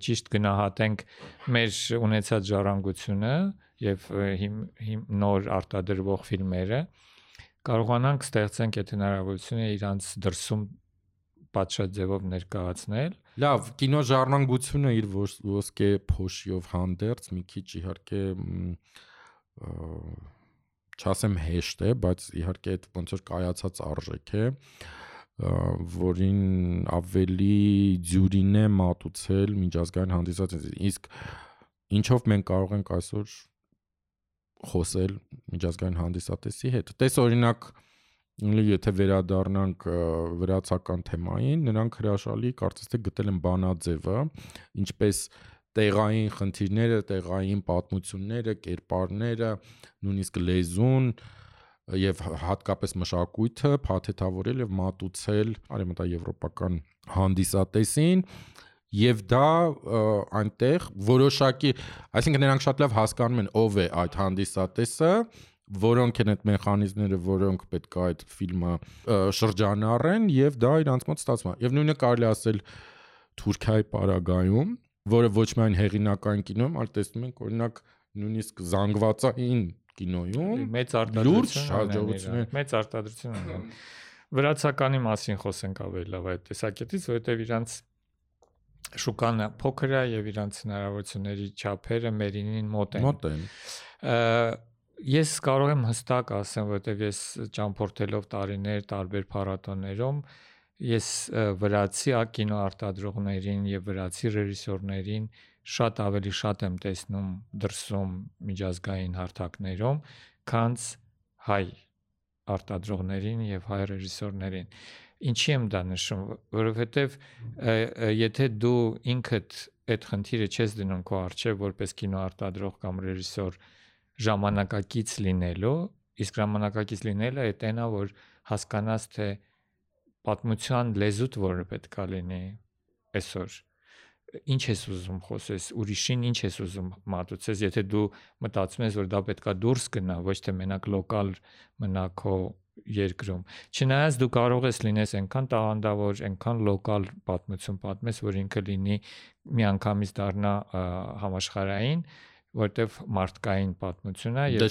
ճիշտ գնահատենք մեր ունեցած ժառանգությունը եւ հիմ, հիմ նոր արտադրվող ֆիլմերը կարողանանք ստեղծենք այդ հնարավորությունը իրանց դրսում պատշաճ ձևով ներկայացնել։ Լավ, կինո ժառանգությունը իր ոսկե փոշիով հանդերձ մի քիչ իհարկե չասեմ հեշտ է, բայց իհարկե այդ ոնց որ կայացած արժեք է որին ավելի ձյուրին է մատուցել միջազգային հանդիսացած իսկ ինչով մենք կարող ենք այսօր խոսել միջազգային հանդիսատեսի հետ տես օրինակ եթե վերադառնանք վրացական թեմային նրանք հրաշալի կարծես թե գտել են բանաձևը ինչպես տեղային խնդիրները, տեղային պատմությունները, կերպարները, նույնիսկ լեզուն, եւ հատկապես մշակույթը փաթեթավորել եւ մատուցել արևմտաեվրոպական հանդիսատեսին եւ դա այնտեղ որոշակի այսինքն նրանք շատ լավ հասկանում են ով է այդ հանդիսատեսը որոնք են այդ մեխանիզմները, որոնք պետք է այդ ֆիլմը շրջանառեն եւ դա իրանց մոտ ստացվում է։ Եվ նույնը կարելի ասել Թուրքիայի պարագայում, որը ոչ միայն հեղինակային կինոյում, այլ տեսնում ենք օրինակ նույնիսկ զանգվածային կինոյում մեծ արտադրություն մեծ արտադրություն ունեն վրացականի մասին խոսենք ավելի լավ այդ տեսակետից որովհետև իրանց շուկան փոքր է եւ իրանց հնարավորությունների չափերը մերինին մոտ են մոտ են ես կարող եմ հստակ ասեմ որովհետև ես ճամփորդելով տարիներ տարբեր փառատոներում ես վրացի կինոարտադրողներին եւ վրացի ռեժիսորներին շատ ավելի շատ եմ տեսնում դրսում միջազգային հարթակներում, քան հայ արտադրողներին եւ հայ ռեժիսորներին։ Ինչի եմ դա նշում, որովհետեւ եթե դու ինքդ այդ խնդիրը չես դնում քո արժե որպես կինոարտադրող կամ ռեժիսոր ժամանակակից լինելու, իսկ ժամանակակից լինելը այդ այնա որ հասկանաս թե պատմության լեզուտ որը պետքա լինի այսօր ինչ ես ուզում խոսես, ուրիշին ինչ ես ուզում մատուցես, եթե դու մտածում ես, որ դա պետքա դուրս գնա, ոչ թե մենակ լոկալ մնա քո երկրում։ Չնայած դու կարող ես լինես այնքան տաղանդավոր, այնքան լոկալ պատմություն պատմես, որ ինքը լինի միանգամից դառնա համաշխարհային, որտեվ մարդկային պատմություն է եւ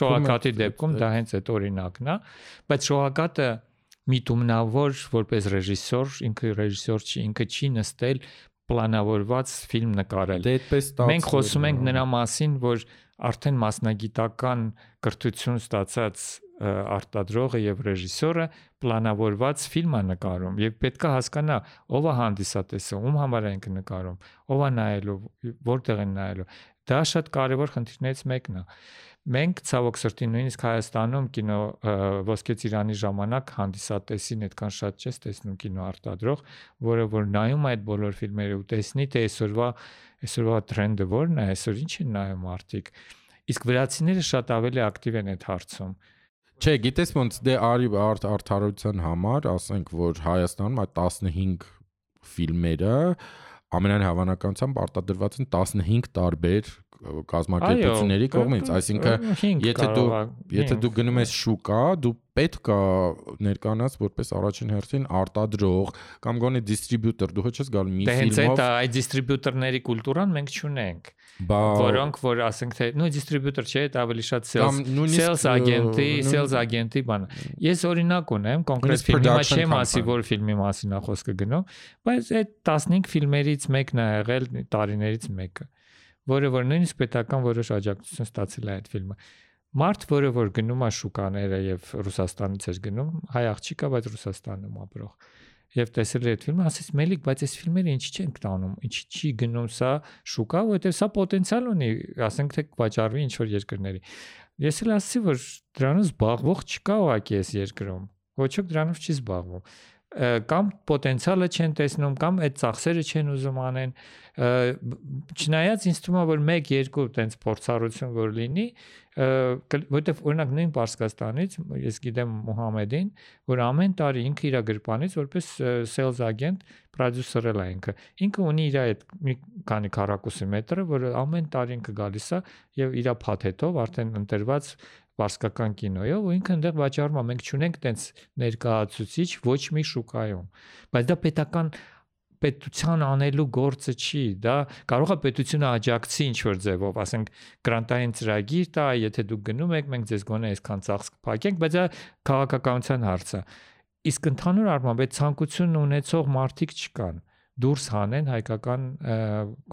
շողակաթի դեպքում դա հենց այդ օրինակն է, բայց շողակաթը միտումնավոր որպես ռեժիսոր, ինքը ռեժիսոր չի, ինքը չի նստել պլանավորված ֆիլմ նկարել։ Դե այդպես ստացվում։ Մենք խոսում ենք նրա մասին, որ արդեն մասնագիտական կրթություն ստացած արտադրողը եւ ռեժիսորը պլանավորված ֆիլմ է նկարում եւ պետքա հասկանա ով է հանդիսատեսը, ում համար է ինքը նկարում, ով է նայելու, որտեղ են նայելու։ Դա շատ կարեւոր խնդիրներից մեկն է։ Մենք ցավոք սրտի նույնիսկ Հայաստանում կինո ոսկե ծիրանի ժամանակ հանդիսատեսին այդքան շատ չես տեսնում կինո արտադրող, որը որ նայում այդ բոլոր ֆիլմերը ու տեսնի թե այսօրվա այսօրվա տրենդը ո՞րն է, այսօր ինչ են նայում արտիկ։ Իսկ վրացիները շատ ավելի ակտիվ են այդ հարցում։ Չէ, գիտես ոնց դե արի արդ արդարության համար, ասենք որ Հայաստանում այդ 15 ֆիլմերը ամենայն հավանականությամբ արտադրված են 15 տարբեր կազմակերպությունների կողմից, այսինքն եթե դու եթե դու գնում ես շուկա, դու պետք է ներկանաս որպես առաջին հերթին արտադրող կամ գոնե դիստրիբյուտոր, դու հոչես գալ մի ֆիլմով։ Դե հենց այդ այդ դիստրիբյուտորների կուլտուրան մենք չունենք որոնք որ ասենք թե նույն դիստրիբյուտոր չէ, դա ավելի շատ sales sales agent-ի, sales agent-ի բան։ Ես օրինակ ունեմ, կոնկրետ ֆիլմի մեջ չեմ ասի, որ ֆիլմի մասին է խոսքը գնում, բայց այդ 15 ֆիլմերից մեկն է եղել տարիներից մեկը որը որ նույնիսկ պետական որոշ աջակցություն ստացել է այդ ֆիլմը։ Մարդ, որը որ գնում է շուկաները եւ Ռուսաստանից էր գնում, հայ աղջիկա, բայց Ռուսաստանում ապրող եւ տեսել էր այդ ֆիլմը, ասես մելիք, բայց այս ֆիլմերը ինչի չեն տանում, ինչի չի գնում սա շուկա, որովհետեւ սա պոտենցիալ ունի, ասենք թե վաճառվի ինչ որ երկրների։ Ես էլ ասացի, որ դրանով զբաղվող չկա ուղակի այս երկրում։ Ոչ ոք դրանով չի զբաղվում կամ պոտենցիալը չեն տեսնում կամ այդ ծախսերը չեն ուզում անեն չնայած ինձ թվում է որ 1-2 տենց փորձառություն որ լինի որովհետև օրինակ նույն Պարսկաստանից ես գիտեմ Մուհամեդին որ ամեն տարի ինքը իր գրպանից որպես sales agent պրոդյուսերել է ինքը ինքը ունի իր այդ մի քանի քառակուսի մետրը որ ամեն տարի ինքը գալիս է եւ իր փաթեթով արդեն ընտրված բարսկական կինոյով ու ինքը այնտեղ վաճառում է մենք չունենք տենց ներկայացուցիչ ոչ մի շուկայում բայց դա պետական պետության անելու գործը չի, դա կարող է պետությունը աջակցի ինչ որ ձևով, ասենք գրանտային ծրագիր տա, եթե դուք գնում եք, մենք ձեզ գոնե այսքան ծախս կփակենք, բայց դա քաղաքականության հարց է։ Իսկ ընդհանուր առմամբ այդ ցանկությունն ունեցող մարդիկ չկան դուրս հանեն հայկական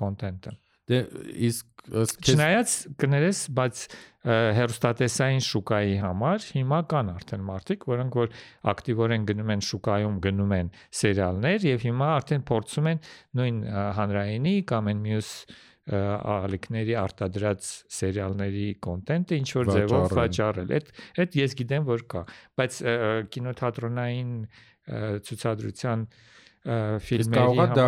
կոնտենտը։ Դե իսկ Չնայած կներես, բայց հերոստատեսային շուկայի համար հիմա կան արդեն մարդիկ, որոնք որ ակտիվորեն գնում են շուկայում, գնում են սերիալներ եւ հիմա արդեն փորձում են նույն հանրայինի կամ այն մյուս ալիքների արտադրած սերիալների կոնտենտը ինչ որ ձևով վաճառել։ Այդ այդ ես գիտեմ որ կա, բայց կինոթատրոնային ցուցադրության ֆիլմերի համար դա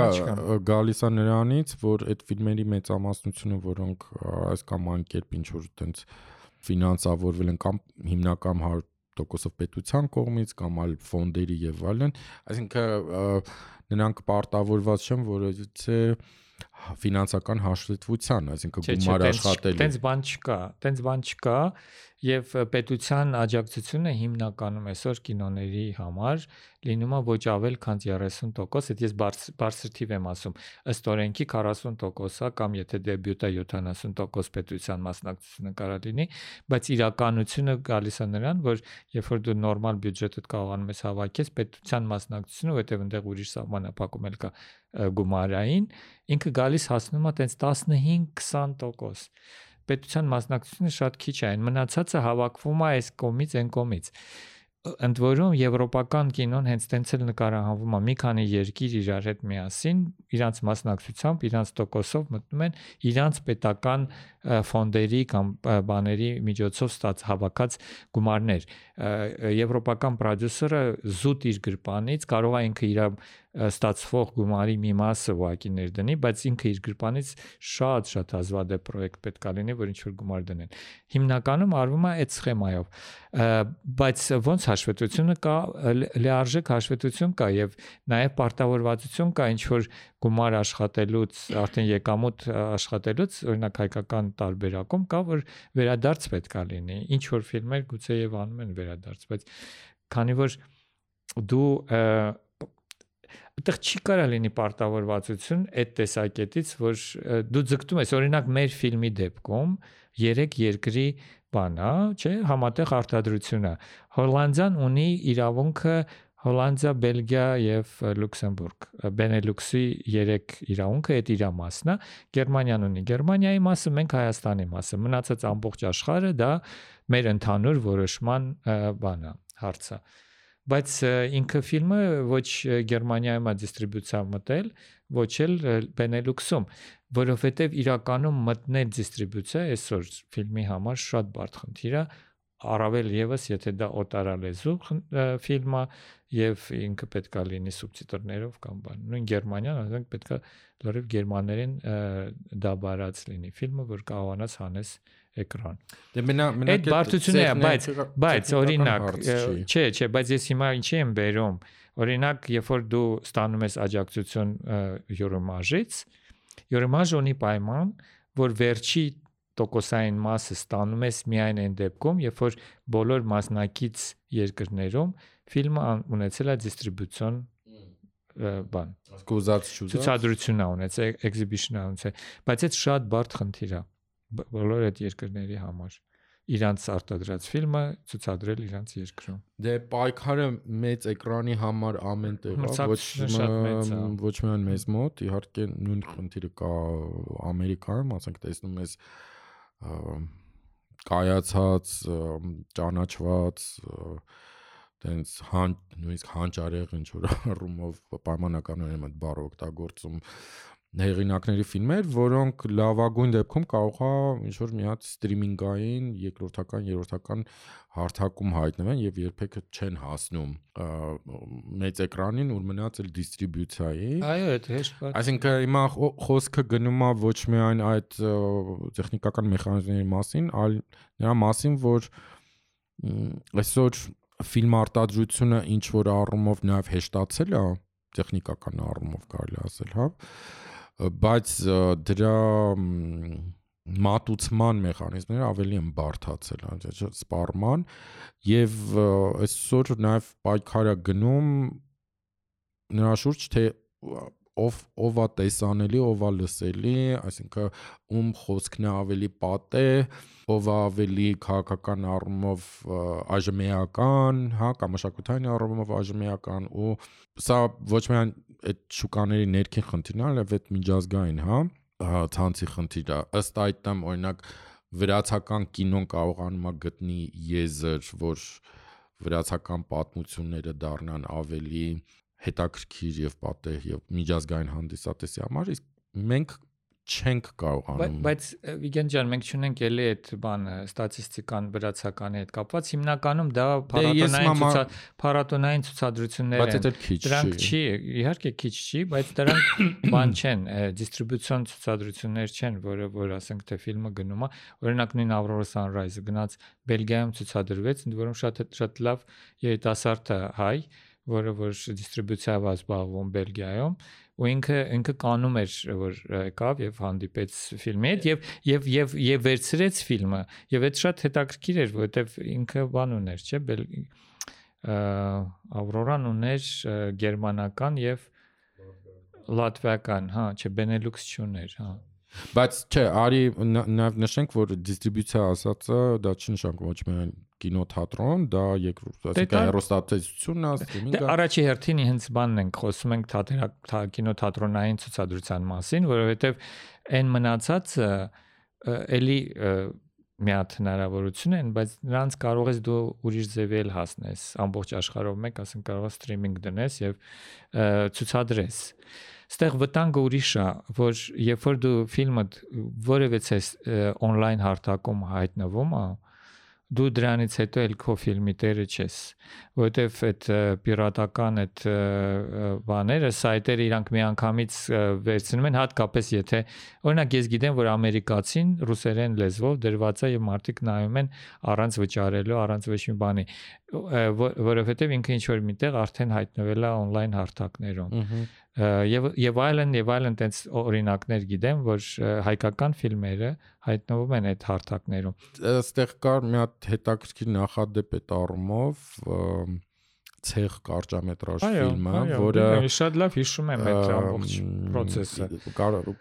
գալիս է նրանից, որ այդ ֆիլմերի մեծամասնությունը, որոնք այս կամ այն կերպ ինչ որ տենց ֆինանսավորվել են կամ հիմնական 100%-ով պետության կողմից կամ այլ ֆոնդերի եւ այլն, այսինքն նրանք պարտավորված չեն, որովհետեւ ֆինանսական հաշվետվության, այսինքն գումար աշխատելու։ Տենց բան չկա, տենց բան չկա եւ պետության աջակցությունը հիմնականում այսօր կինոների համար լինում է ոչ ավել քան 30%, այդ ես բարձր թիվ եմ ասում, ըստ օրենքի 40%-ա կամ եթե դեբյուտա 70% պետության մասնակցությունը կարա լինի, բայց իրականությունը գալիս է նրան, որ երբ որ դու նորմալ բյուջետդ կարողանում ես հավաքես, պետության մասնակցությունը, որտեղ այնտեղ ուրիշ սահմանափակում էլ կա գումարային, ինքը գալիս հասնում է տենց 15-20% պետության մասնակցությունը շատ քիչ է, այն մնացածը հավաքվում է այս կողմից, այն կողմից ընդ որում եվրոպական կինոն հենց տենց էլ նկարահանվում է մի քանի երկիր իրար հետ միասին իրանց մասնակցությամբ իրանց տոկոսով մտնում են իրանց պետական ֆոնդերի կամ բաների միջոցով ստաց հավաքած գումարներ եվրոպական պրոդյուսերը զուտ իր գրպանից կարող է ինքը իր ստացվող գումարի մի մասը ուղակի ներդնի, բայց ինքը իր գրպանից շատ-շատ հազվադեպ պրոյեկտ պետք է լինի, որ ինչ որ գումար դնեն։ Հիմնականում արվում է այդ սխեմայով։ Բայց ոնց հաշվետվությունը կա, լիարժեք հաշվետվություն կա եւ նաեւ պարտավորվածություն կա ինչ որ գումար աշխատելուց, արդեն եկամուտ աշխատելուց, օրինակ հայկական տարբերակում կա, որ վերադարձ պետք է լինի։ Ինչ որ ֆիլմեր գուցե եւ անում են վերադարձ, բայց քանի որ դու այդտեղ չի կարա լինի պարտավորվածություն այդ տեսակետից, որ դու ձգտում ես, օրինակ մեր ֆիլմի դեպքում երեք երկրի բանա, չէ, համատեղ արտադրությունը։ Հոլանդիան ունի իրավունքը Հոլանդիա, Բելգիա եւ Լյուքսեմբուրգ։ Բենելուքսի 3 իրավունքը այդ իր մասն է։ Գերմանիան ունի Գերմանիայի մասը, մենք Հայաստանի մասը։ Մնացած ամբողջ աշխարհը դա մեր ընդհանուր որոշման բանա, հարցը։ Բայց ինքը ֆիլմը ոչ Գերմանիայում է դիստրիբյուցիա մտել, ոչ էլ Բենելուքսում, որովհետեւ իրականում մտնել դիստրիբյուցիա այսօր ֆիլմի համար շատ բարդ խնդիր է, առավել եւս եթե դա օտարալեզու ֆիլմ է եւ ինքը պետքա լինի սուբտիտրներով կամ բան նույն գերմանյան ասենք պետքա լրիվ գերմաներեն դա բարած լինի ֆիլմը որ կարողանաս հանես էկրան դե մենա մենա այդ բարդությունը է բայց բայց օրինակ չէ չէ բայց ես հիմա ինչի եմ բերում օրինակ երբ որ դու ստանում ես աջակցություն յուրոմաժից յուրոմաժ ունի պայման որ վերջի տոկոսային մասը ստանում ես միայն այն դեպքում, երբ որ բոլոր մասնակից երկրներում ֆիլմը ունեցել է դիստրիբյուցիոն բան կուզած ցուցադրություն է ունեցել, exhibition է ունեցել, բայց այդ շատ բարդ խնդիր է բոլոր այդ երկրների համար։ իրանց արտադրած ֆիլմը ցուցադրել իրանց երկրում։ Դե պայքարը մեծ էկրանի համար ամեն տեղ է, ոչ ոչ միայն մեզ մոտ, իհարկե նույն խնդիրը կա Ամերիկայում, ասենք տեսնում ես կայացած, ճանաչված տենց հան նույնիսկ հանճարեղ ինչ որ առումով պայմանականորեն այդ բառը օգտագործում հեղինակների ֆիլմեր, որոնք լավագույն դեպքում կարող է ինչ որ մի հատ սթրիմինգային երկրորդական, երրորդական հարթակում հայտնվեն եւ երբեք չեն հասնում մեծ էկրանին, ուր մնաց էլ դիստրիբյուցիայի։ Այո, այդ հեշտ բան։ Այսինքն հիմա խոսքը գնում է ոչ միայն այդ տեխնիկական մեխանիզմների մասին, այլ նրա մասին, որ այսօր ֆիլմ արտադրությունը ինչ որ առումով նաև հեշտացել է տեխնիկական առումով կարելի ասել, հա բայց դրա մատուցման մեխանիզմները ավելի են բարթացել, հա, սպառման եւ այսօր նաեւ պայքարը գնում նրա շուրջ թե ով ով է տեսանելի, ով է լսելի, այսինքն ում խոսքն է ավելի պատե, ով է ավելի քաղաքական առումով այժմեական, հա, կամ մշակութային առումով այժմեական ու սա ոչ միայն այդ շուկաների ներքին խնդիրն է, այլև այդ միջազգային, հա, ցանցի խնդիրը։ Ըստ այդտամ օրինակ վրացական կինոն կարողանում է գտնի եզր, որ վրացական պատմությունները դառնան ավելի հետաքրքիր եւ պատեհ եւ միջազգային հանդիսատեսի համար, իսկ մենք չենք կարողանում բայց Վիգեն ջան մենք չունենք էլի այդ բանը ստատիստիկան վրացականի հետ կապված հիմնականում դա դե, փառատոնային փառատոնային ցուցադրություններ են դրանք չի իհարկե քիչ չի բայց դրանք բան չեն դիստրիբյուցիոն ցուցադրություններ չեն որը որ ասենք թե ֆիլմը գնում է օրինակ նույն Aurora Sunrise-ը գնաց Բելգիայում ցուցադրվեց ընդ որում շատ շատ լավ երիտասարդ հայ որը որ դիստրիբյուցիայով զբաղվում Բելգիայում ու ինքը ինքը կանում էր որ եկավ եւ հանդիպեց ֆիլմի հետ եւ եւ եւ եւ վերցրեց ֆիլմը եւ այդ շատ հետաքրքիր էր որովհետեւ ինքը բան ուներ չէ բել Ավրորան ուներ գերմանական եւ լատվիական, հա, չէ, Benelux չուներ, հա։ Բայց չէ, արի նաև նշենք, որ դիստրիբյուցիա ասածը դա չի նշանակում ոչ միայն կինոթատրոն, դա երկրորդ, դե այսինքն հերոստատեսությունն է, սթրիմինգը։ Դե առաջի հերթին հենց բանն ենք խոսում ենք թատերակ կինոթատրոնային ցուցադրության մասին, որովհետև այն մնացածը էլի մի հատ հնարավորություն են, բայց նրանց կարող ես դու ուրիշ ձևի էլ հասնես ամբողջ աշխարհով մեկ, ասենք կարող ես սթրիմինգ դնես եւ ցուցադրես ստեղ վտանգը ուրիշ է, որ երբ որ դու ֆիլմը որևէ on-line հարթակում հայտնվում է, դու դրանից հետո էլ քո ֆիլմի տերը չես որովհետև այդ պիրատական այդ բաները սայթերը իրանք միանգամից վերցնում են հատկապես եթե օրինակ ես գիտեմ որ ամերիկացին ռուսերեն լեզվով դրված է եւ մարդիկ նայում են առանց վճարելու առանց ոչ մի բանի որովհետև ինքը ինչ որ միտեղ արդեն հայտնվել է on-line հարթակներում եւ եւ այլն եւ այլն տենց օրինակներ գիտեմ, որ հայկական ֆիլմերը հայտնվում են այդ հարթակներում։ Այստեղ կար մի հատ հետաքրքիր նախադեպ այդ առումով, ցեղ կարճամետրաժ ֆիլմը, որը շատ լավ հիշում եմ այդ ամբողջ process-ը։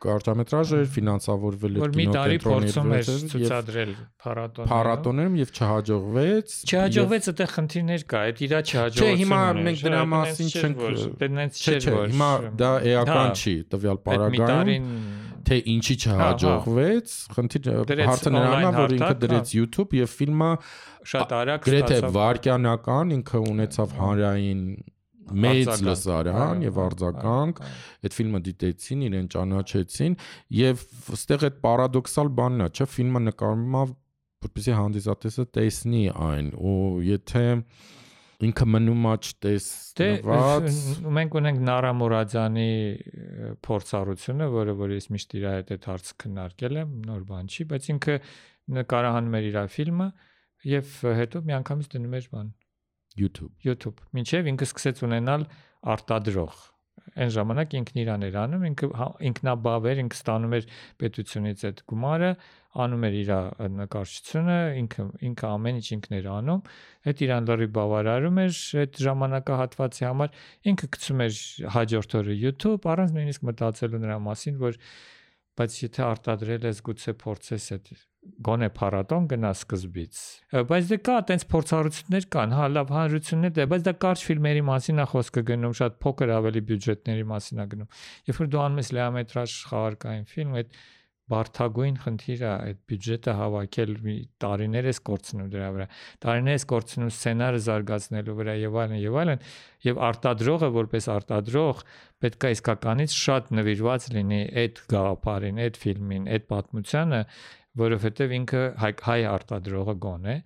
Կարճամետրաժը ֆինանսավորվել էր կինոկենտրոնի մեջ ցուցադրել փառատոներում։ Փառատոներում եւ չհաջողվեց։ Չհաջողվեց, այդտեղ խնդիրներ կա, այդ իրա չհաջողությունը։ Չէ, հիմա մենք դրա մասին չենք տենենց չէ, որ հիմա դա էական չի, տվյալ պարագայում թե ինչի չհաջողվեց, խնդիրը հարցը նրանն է, որ ինքը դրեց YouTube եւ ֆիլմը շատ արագ գրեթե վարքյանական ինքը ունեցավ հանրային մեծ լսարան եւ արձագանք այդ ֆիլմը դիտեցին իրեն ճանաչեցին եւ ստեղ այդ պարադոքսալ բանն է չէ ֆիլմը նկարվում է որպեսզի հանդիսատեսը տեսնի այն ու եթե ինքը մնում է չտեսնված դե մենք ունենք Նարա Մուրադյանի փորձառությունը, որը որ ես միշտ իր հետ այդ հարցը քննարկել եմ, նոր բան չի, բայց ինքը նկարահանում էր իր ֆիլմը եւ հետո միանգամից դնում էր բան YouTube YouTube ինչեւ ինքը սկսեց ունենալ արտադրող այն ժամանակ ինքն իրան էր անում ինքը հա, ինքնաբավ էր ինքը ստանում էր պետությունից այդ գումարը անում էր իր նկարչությունը ինքը ինքը ամեն ինչ ինքն էր անում այդ իրան լրի բավարարում էր այդ ժամանակահատվածի համար ինքը գցում էր հաջորդ օրը YouTube առանց նույնիսկ մտածելու նրա մասին որ բայց եթե արտադրել ես գուցե փորձես այդ գոնե փառատոն գնա սկզբից բայց դե կա այտենց փորձառություններ կան հա լավ հանրություններ դե բայց դա կարճ ֆիլմերի մասին է խոսքը գնում շատ փոքր ավելի բյուջետների մասին է գնում երբ որ դու անում ես լեամետրաժ խաղարկային ֆիլմ այդ բարթագույն խնդիր է այդ բյուջետը հավաքել մի տարիներ էս կորցնում դրա վրա տարիներ էս կորցնում սցենարը զարգացնելու վրա եւ այլն եւ այլն եւ արտադրողը որպես արտադրող պետք է իսկականից շատ նվիրված լինի այդ գաղափարին, այդ ֆիլմին, այդ պատմությանը, որովհետեւ ինքը հայ, հայ արտադրողը գոն է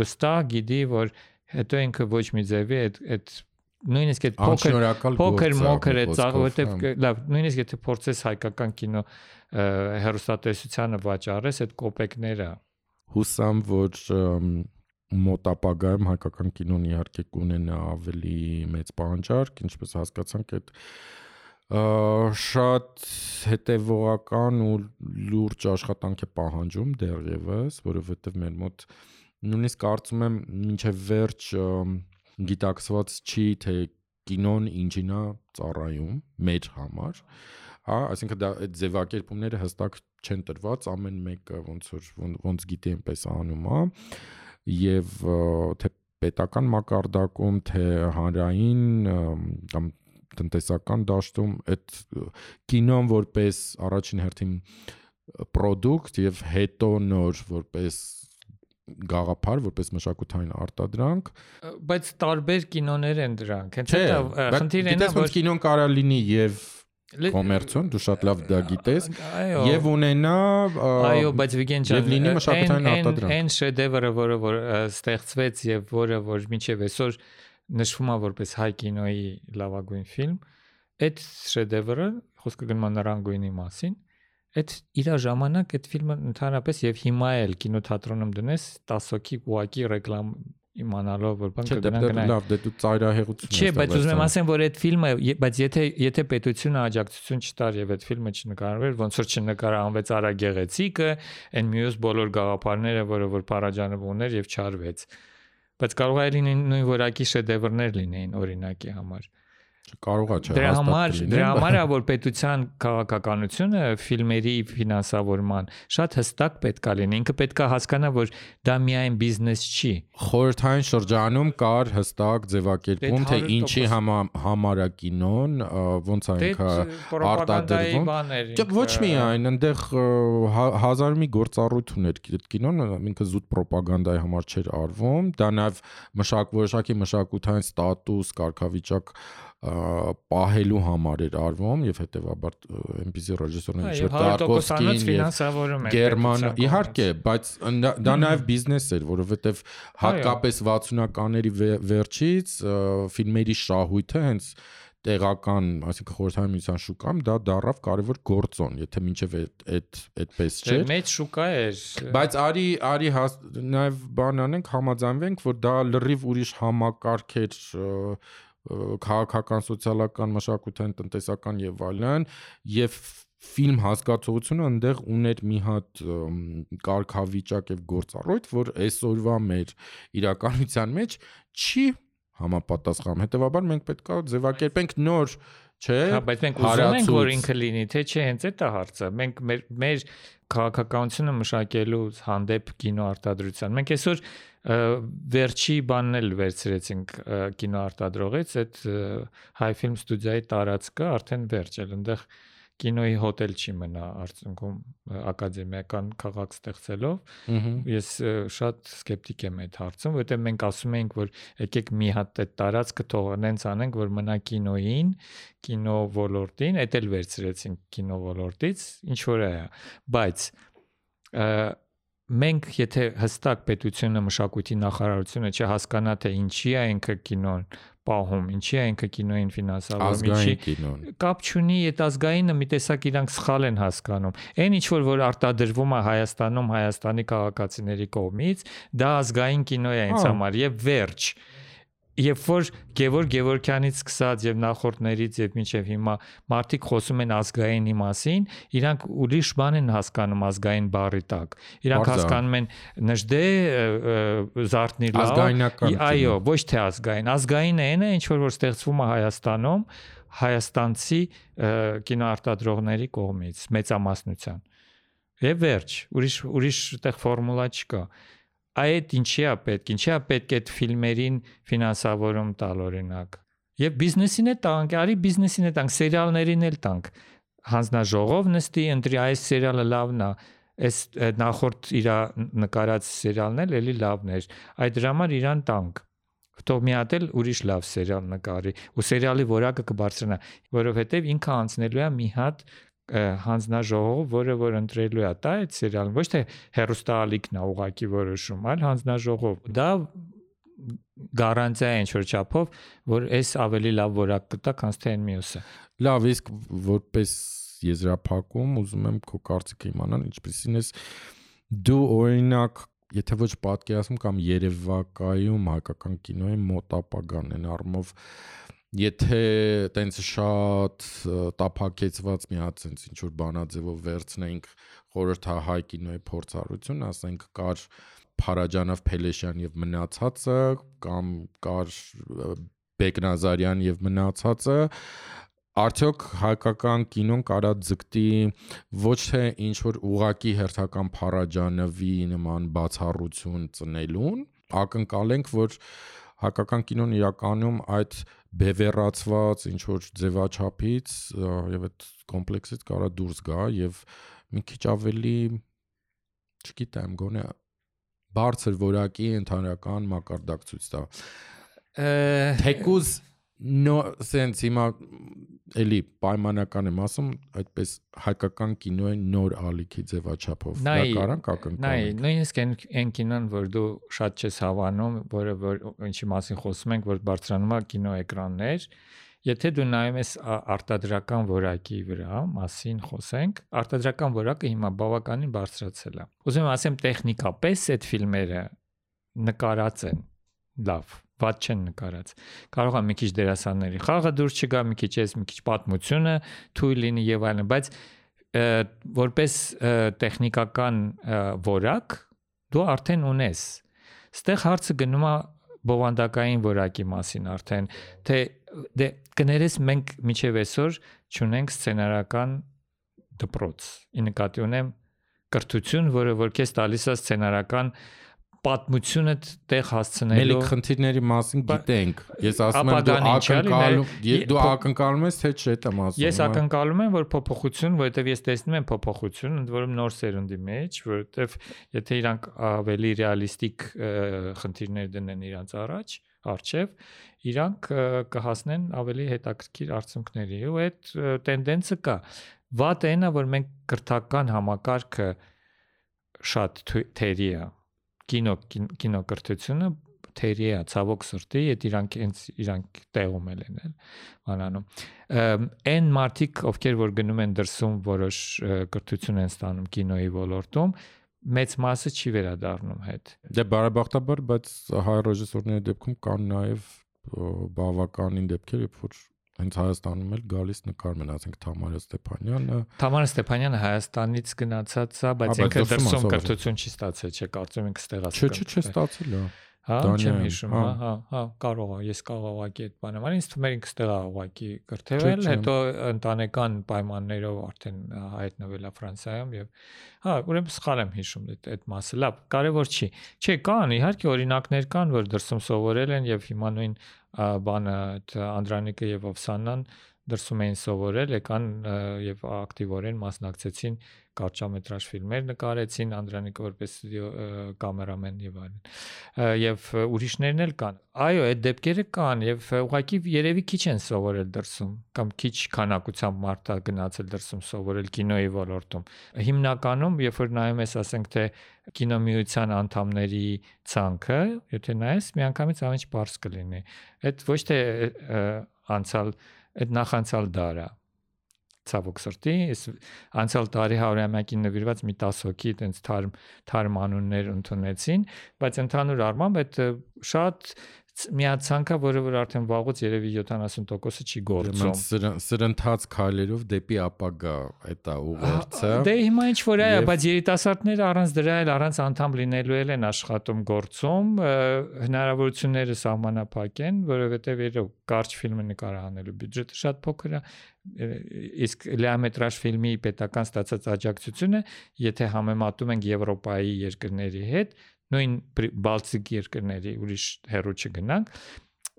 վստահ գիտի որ հետո ինքը ոչ մի ձևի այդ այդ նույնիսկ այդ փոքր փոքր մոքր է ծաղ որովհետեւ լավ նույնիսկ եթե փորձես հայկական կինո հերոստատեսությանը վաճառես այդ կոպեկները հուսամ որ մոտապագայում հայկական կինոն իհարկե կունենա ավելի մեծ պահանջարկ ինչպես հասկացանք այդ շատ հետևողական ու լուրջ աշխատանք է պահանջում դեռևս, որովհետև մեր մոտ նույնիսկ կարծում եմ մինչև վերջ գիտակցված չի թե կինոն ինչին է ծառայում մեր համար հա այսինքն դա այդ ձևակերպումները հստակ չեն տրված ամեն մեկը ոնց որ ոնց գիտի այնպես անում է եւ թե պետական մակարդակում թե հանրային կամ տնտեսական դաշտում այդ կինոն որպես առաջին հերթին product եւ հետո նոր որպես գաղափար որպես մշակութային արտադրանք բայց տարբեր կինոներ են դրանք հենց դա խնդիրն է որ կինոն կարա լինի եւ կոմերցիոն դու շատ լավ դա գիտես եւ ունենա այո բայց Վիգեն ջան եւ լինի մշակութային արտադրանք այն շեդևրը որը որ ստեղծվեց եւ որը որ մինչեւ այսօր նշվում է որպես հայ կինոյի լավագույն ֆիլմ, այդ շեդևրը խոսքը գնում է նրան գույնի մասին, այդ իր ժամանակ այդ ֆիլմը ընդհանրապես եւ հիմա էլ կինոթատրոնում դնես 10 հոգի ուղակի ռեկլամ իմանալով որ բան կգնան գնան լավ դե դու ծայրահեղություն ես Չէ, բայց ուզում եմ ասեմ որ այդ ֆիլմը բայց եթե եթե պետությունը աջակցություն չտար եւ այդ ֆիլմը չնկարվեր ոնց որ չնկարանվեց Արա Գեղեցիկը, այն մյուս բոլոր գաղափարները, որը որ Փարաջանով ուներ եւ չարվեց բայց կարող է լինեն նույն որակի շեդևրներ լինեին օրինակի համար կարողա չէ դրա համար դրա համար է որ պետության քաղաքականությունը ֆիլմերի ֆինանսավորման շատ հստակ պետքա լինի ինքը պետքա հասկանա որ դա միայն բիզնես չի խորհրդային շրջանում կար հստակ ձևակերպում թե ինչի համար է կինոն ոնց է ինքը արտադրվում ոչ միայն այնտեղ հազար մի գործառույթ ուներ կինոն ինքը զուտ ռոպագանդայի համար չէր արվում դա նաև մշակ որոշակի մշակութային ստատուս կարգավիճակ պահելու համար էր արվում եւ հետեւաբար այնպիսի ռեժիսորներ ինչոր Տարկովսկին ֆինանսավորում էր Գերման իհարկե բայց դա նաեւ բիզնես էր որովհետեւ հատկապես 60-ականների վերջից ֆիլմերի շահույթը հենց տեղական, այսինքն խորհրդային միության շուկայում դա դարավ կարևոր գործոն, եթե մինչև այդ այդ այդպես չէ։ մեծ շուկա էր։ Բայց արի արի նաև բան անենք, համաձայնվենք, որ դա լրիվ ուրիշ համակարգ էր քաղաքական, սոցիալական, մշակութային, տնտեսական եւ այլն եւ ֆիլմ հասկացողությունը այնտեղ ուներ մի հատ կարգավիճակ եւ գործառույթ, որ այսօրվա մեր իրականության մեջ չի համապատասխանում։ Հետևաբար մենք պետքա ձևակերպենք նոր չէ հա բայց մենք ուզում ենք որ ինքը լինի թե չէ հենց այդ է հարցը մենք մեր մեր քաղաքականությունը մշակելու հանդեպ կինո արտադրության մենք այսօր վերջի բանն էլ վերցրեցինք կինոարտադրողից այդ High Film Studio-ի տարածքը արդեն վերջ էլ այնտեղ կինոյի հոթել չի մնա արդյունքում ակադեմիական քաղաք ստեղծելով ես շատ սկեպտիկ եմ այդ հարցում որովհետև մենք ասում ենք որ եկեք մի հատ այդ տարածքը թողնենք անենք որ մնա կինոյին կինո ոլորտին այդ էլ վերցրեցինք կինո ոլորտից ինչ որ է բայց մենք եթե հստակ պետությունը մշակույթի նախարարությունը չհասկանա թե ինչի է ինքը կինոն պահում, ինչի է ինքը կինոին ֆինանսավորում, ինչի կապ չունի այդ ազգայինը մի տեսակ իրանք սխալ են հասկանում։ Այն ինչ որ որ արտադրվում է Հայաստանում Հայաստանի քաղաքացիների կողմից, դա ազգային կինո է ինձ համար եւ վերջ երբ որ Գևոր Գևորքյանից սկսած եւ նախորդներից եւ մինչեւ հիմա մարդիկ խոսում են ազգայինի մասին, իրանք ուրիշ բան են հասկանում ազգային բառի տակ։ Իրանք հասկանում են նժդե զարթնի լավ։ Ազգայնական։ Այո, ոչ թե ազգային։ Ազգայինը այն է, ինչ որ որ ստեղծվում է Հայաստանում հայաստանցի կինոարտադրողների կողմից մեծամասնության։ Եվ վերջ, ուրիշ ուրիշ տեղ ֆորմուլա չկա այդ ինչի է պետք, ինչի է պետք այդ ֆիլմերին ֆինանսավորում տալ օրինակ։ Եվ բիզնեսին է տանք, արի բիզնեսին է տանք, սերիալներին էլ տանք։ Հանձնաժողով նստի, ընտրի այս սերիալը լավն է, այս նախորդ իր նկարած սերիալն էլ էլի լավն էր։ Այդ դրա համար իրան տանք թող մի հատ էլ ուրիշ լավ սերիալ նկարի ու սերիալի որակը կբարձրանա որովհետև ինքը անցնելու է մի հատ հանձնաժողով, որը որ ընտրելու է դա այդ սերիալը, ոչ թե հերոստալիկն է ուղակի որոշում, այլ հանձնաժողով։ Դա գարանտիա է ինչ-որ չափով, որ այս ավելի լավ որակ կտա, քան թե այն մյուսը։ Լավ, իսկ որպես եզրափակում ուզում եմ քո կարծիքը իմանալ, ինչպեսին է դու օրինակ եթե ոչ պատկերացում կամ երևակայում հայկական կինոյի մոտ ապագան են առումով եթե տենց շատ տափակեցված մի հատ sense ինչ որ բանաձևով վերցնենք խորհրդահայ կինոյի փորձառություն, ասենք կար Փարաջանով Փելեշյան եւ մնացածը կամ կար Բեկնազարյան եւ մնացածը արդյոք հայկական կինոն կարա ձգտի ոչ թե ինչ որ ուղակի հերթական Փարաջանովի նման բացառություն ծնելուն, ակնկալենք որ հայկական կինոն իրականում այդ բևեռացված ինչ որ ձևաչափից եւ այդ կոմպլեքսից կարա դուրս գա եւ մի քիչ ավելի չգիտեմ գոնե բարձր որակի ընդհանրական մակարդակ ցույց տա թեկուզ նո սենց հիմա էլի պայմանական եմ ասում այդպես հայկական կինոյի նոր ալիքի ձևաչափով դա կարանք ակնկալ նայ նույնիսկ այն այն կինոն որ դու շատ չես հավանում որը որ ինչի մասին խոսում ենք որ բարձրանում է կինո էկրաններ Եթե դու նայում ես արտադրական որակի վրա, մասին խոսենք, արտադրական որակը հիմա բավականին բարձրացել է։ Ուզում եմ ասեմ տեխնիկապես այդ ֆիլմերը նկարած են լավ ված չեն նկարած։ Կարող է մի քիչ դերասանների խաղը դուրս չգա, մի քիչ էս, մի քիչ պատմությունը թույլ լինի եւ այլն, բայց որպես տեխնիկական որակ դու արդեն ունես։ Ստեղ հարցը գնում է բովանդակային որակի մասին արդեն, թե դե կներես մենք միջև այսօր ճունենք սցենարական դպրոց։ Ի նկատի ունեմ կրթություն, որը որ քեզ տալիս է սցենարական պատմությունը տեղ հասցնելու Մելիք խնդիրների մասին գիտենք։ Ես ասում եմ դու ակնկալում դու ակնկալում ես թե չէ դա ասում։ Ես ակնկալում եմ որ փոփոխություն, որովհետև ես տեսնում եմ փոփոխություն, ընդ որում նոր սերունդի մեջ, որովհետև եթե իրանք ավելի ռեալիստիկ խնդիրներ դնեն իրանց առաջ, արչև իրանք կհասնեն ավելի հետաքրքիր արդյունքների ու այդ տենդենսը կա վատ այնա որ մենք կրթական համակարգը շատ թերի է կինո կինոկրթությունը թերի է ցավոք սրտի այդ իրանք հենց իրանք տեղում են էլ բանանում այն մարդիկ ովքեր որ գնում են դրսում որոշ կրթություն են ստանում կինոյի ոլորտում մեծ մասը չի վերադառնում հետ դե բարեբախտաբար բայց հայ ռեժիսորների դեպքում կան նաև բավականին դեպքեր երբ որ հենց Հայաստանում էլ գալիս նկարում են, ասենք Թամարա Ստեփանյանը։ Թամարա Ստեփանյանը Հայաստանից գնացած է, բայց ինքը դրսում կրթություն չի ստացել, չէ, կարծում եմ կստեղած։ Չէ, չէ, չէ, ստացել է։ Հա, չեմ հիշում, հա, հա, հա, կարող է, ես կարող ուղակի այդ բանը, բայց ինձ թվում է ինքը ստեղա ուղակի կրթվել, հետո ընտանեկան պայմաններով արդեն հայտնվել է Ֆրանսիայում եւ հա, ուրեմն սխալ եմ հիշում այդ այդ մասը։ Լավ, կարևոր չի։ Չէ, կան, իհարկե օրինակներ կան, որ դրսում սովորել են եւ հիմա նույն բանը Անդրանիկը եւ Օվսանան դրսում էին սովորել, եկան եւ ակտիվորեն մասնակցեցին կարճամետրաժ ֆիլմեր նկարեցին Անդրանիկը որպես կամերամեն եւ այլն։ Եվ ուրիշներն էլ կան։ Այո, այդ դեպքերը կան եւ ուղղակի երևի քիչ են սովորել դրսում կամ քիչ քանակությամբ մարդ է գնացել դրսում սովորել կինոյի ոլորտում։ Հիմնականում, երբ որ նայում ես, ասենք թե կինոմիության անդամների ցանկը, եթե նայես, միանգամից ամեն ինչ բարձ կլինի։ Այդ ոչ թե անցալ այդ նախանցալ դարա ցավոք սրտի, ես անցյալ տարի 100-ամյակին նվիրված մի 10 հոգի այտենց թարմ թարմ անուններ ընդունեցին, բայց ընդհանուր առմամբ այդ շատ միացանքա, որը որ արդեն վաղուց երևի 70%-ը չի գործում։ Սրընթաց քայլերով դեպի ապագա այդ է ուղերձը։ Դե հիմա ինչ որ է, բայց երիտասարդները առանց դրա էլ առանց անդամ լինելու են աշխատում գործում, հնարավորությունները սահմանափակ են, որովհետև երբ կարճ ֆիլմը նկարահանելու բյուջետը շատ փոքր է, իսկ լիամետրաժ ֆիլմի պետական ստացած աջակցությունը, եթե համեմատում ենք Եվրոպայի երկրների հետ, նույն բալտիկ երկրների ուրիշ հերո չգնանք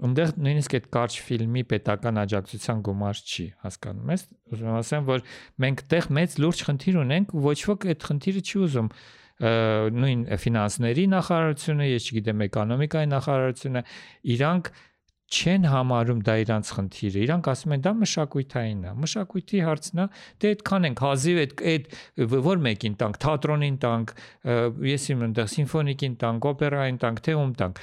այնտեղ նույնիսկ այդ կարճ ֆիլմի պետական աջակցության գումար չի հասկանում ես ուզում ասեմ որ մենք տեղ մեծ լուրջ խնդիր ունենք ոչ ոք այդ խնդիրը չի ուզում նույն ֆինանսների նախարարությունը, ես չգիտեմ, էկոնոմիկայի նախարարությունը, իրանք չեն համարում դա իրանց խնդիրը։ Իրանք ասում են դա մշակույթային է։ Մշակույթի հարցն է, դե այդքան ենք հազիվ այդ այդ որ մեկին տանք, թատրոնին տանք, ես իմ այնտեղ սիմֆոնիկին տանք, օպերային տանք, թե ում տանք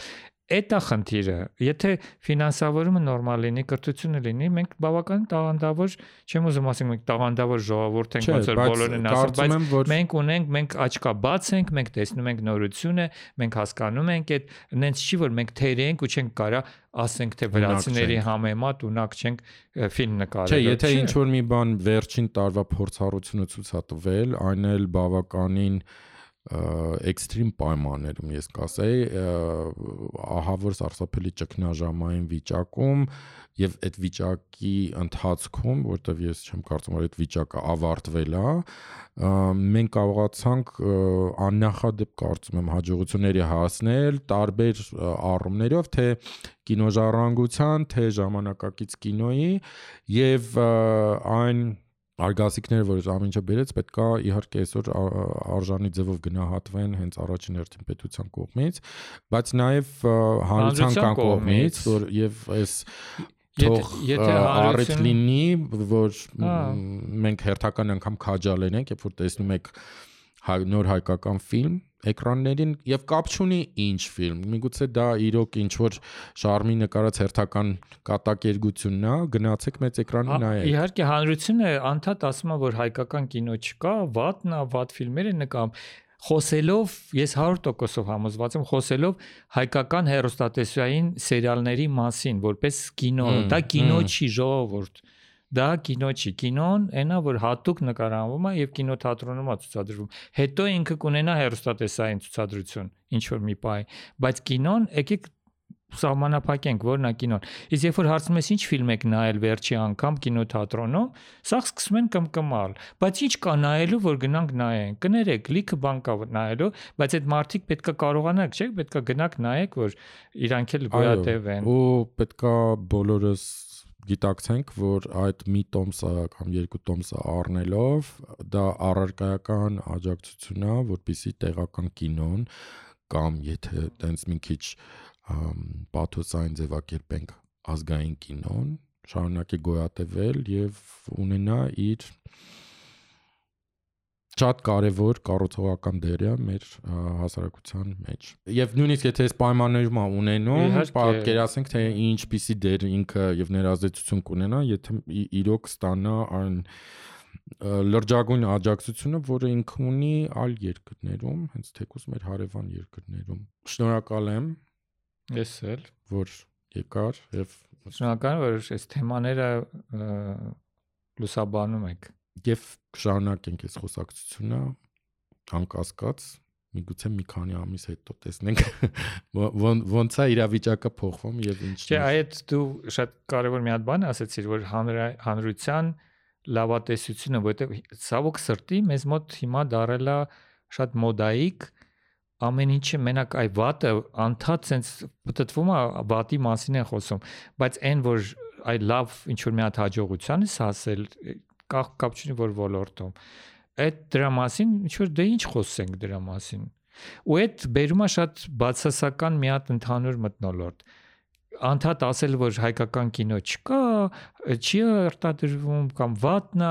Էդ է խնդիրը։ Եթե ֆինանսավորումը նորմալ լինի, կրթությունը լինի, մենք բավական տաղանդավոր, չեմ ուզում ասենք մենք տաղանդավոր ժողովուրդ ենք, ոնց որ բոլորն ասում, բայց որ... մենք ունենք, մենք աչքա բաց ենք, մենք տեսնում ենք նորությունը, մենք հասկանում ենք այդ նենց չի որ մենք թեր ենք ու չենք կարա ասենք թե վրացիների համեմատ ունակ չենք ֆիլմ նկարել։ Չէ, եթե ինչ որ մի բան վերջին տարվա փորձառությունը ցույց է տվել, այն էլ բավականին էքստրիմ պայմաններում ես կասեի ահա որ սարսափելի ճգնաժամային վիճակում եւ այդ վիճակի ընթացքում որտեվ ես չեմ կարծում որ այդ վիճակը ավարտվել է մենք կարողացանք աննախադեպ կարծում եմ հաջողությունների հասնել տարբեր առումներով թե կինոժառանգության թե ժամանակակից կինոյի եւ այն արգասիքները, որ ամեն ինչը բերեց, պետքա իհարկե այսօր արժանի ձևով գնահատվեն հենց առաջին հերթին պետության կողմից, բայց նաև հանրության կողմից, որ եւ այս թող եթե առիթ լինի, որ մենք հերթական անգամ քաջալենենք, երբ որ տեսնում եք նոր հայկական ֆիլմ էկրաններին եւ կապ չունի ինչ ֆիլմ։ Միգուցե դա իրոք ինչ որ շարմի նկարած հերթական կատակերգությունն է, գնացեք մեծ էկրանի նայեք։ Իհարկե հանրությունը անդադ ասում է, որ հայկական կինո չկա, վատն է, վատ ֆիլմեր են նկարում խոսելով ես 100%-ով համոզված եմ խոսելով հայկական հերոստատեսային սերիալների մասին որպես կինո դա կինո չի ժողովուրդ դա կինո չի։ Կինոն այնա որ հատուկ նկարահանվում է եւ կինոթատրոնում է ցուցադրվում։ Հետո ինքը կունենա հերոստատեսային ցուցադրություն ինչ որ մի բայ, բայց կինոն եկեք սահմանափակենք որն է կինոն։ Իսկ երբ որ հարցնում ես ինչ ֆիլմ եք նայել վերջի անգամ կինոթատրոնում, սա սկսում են կմկմալ, բայց ինչ կա նայելու, որ գնանք նայենք։ Կներեք, լիքը բան կա նայելու, բայց այդ մարդիկ պետքա կարողանաք, չէ՞, պետքա գնաք նայեք, որ իրանք էլ գոյատևեն։ Ու պետքա բոլորս գիտակցենք, որ այդ մի տոմսը կամ երկու տոմսը առնելով դա առարկայական աջակցություն է, որpիսի տեղական կինոն կամ եթե տենց մի քիչ պաթոսային ձևակերպենք ազգային կինոն շարունակի գոյատևել եւ ունենա իր շատ կարևոր կառուցողական դեր է մեր հասարակության մեջ։ Եվ նույնիսկ եթե այս պայմաններում ունենում, պատկերացնենք թե ինչպիսի դեր ինքը եւ ներազդեցություն կունենա, եթե իրոք ստանա այն լրջագույն աջակցությունը, որը ինքը ունի այլ երկրներում, հենց թեկուզ մեր հարևան երկրներում։ Շնորհակալ եմ։ Ես էլ, որ եկար եւ շնորհակալ եմ, որ այս թեմաները լուսաբանում եք եւ կշարունակենք այս խոսակցությունը անկասկած միգուցե մի քանի ամիս հետո տեսնենք ոնց է իրավիճակը փոխվում եւ ինչ Չէ, այդ դու շատ կարեւոր մի հատ բան ասացիր, որ հանրության լավատեսությունը, որովհետեւ ցավոք սրտի մեզ մոտ հիմա դարել է շատ մոդայիկ ամեն ինչը մենակ այ վատը անդադ sense պատտվում է վատի մասին են խոսում բայց այն որ այ լավ ինչ որ մի հատ հաջողության է հասել կախ կապ չունի որ ոլորտում այդ դրա մասին ինչ որ դե ինչ խոսենք դրա մասին ու այդ բերումա շատ բացասական մի հատ ընդհանուր մտնոլորտ անդադ ասել որ հայկական կինո չկա չի արտադրվում կամ վատնա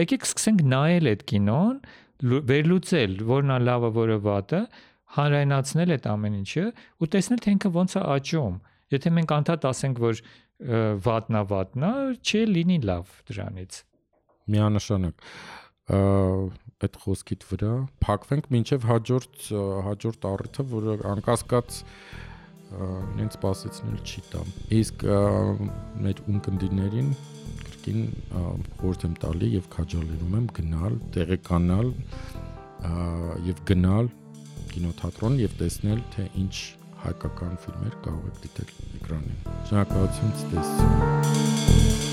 եկեք սկսենք նայել այդ կինոն վերլուծել որն է լավը որը վատը հանրայնացնել այդ ամեն ինչը ու տեսնել թե ինքը ոնց է աճում եթե մենք անդադ ասենք որ վատնավատնա, չի լինի լավ դրանից։ Միանշանակ այդ խոսքիդ վրա փակվենք մինչև հաջորդ հաջորդ առիթը, որը անկասկած ինձ սпасեցնել չի տա։ Իսկ մեր ունկնդիներին կրկին խորհուրդ եմ տալի եւ քաջալերում եմ գնալ, տեղեկանալ եւ գնալ կինոթատրոն եւ տեսնել թե ինչ հայկական ֆիլմեր կարող եք դիտել էկրանին։ Շնորհակալություն ցտեսություն։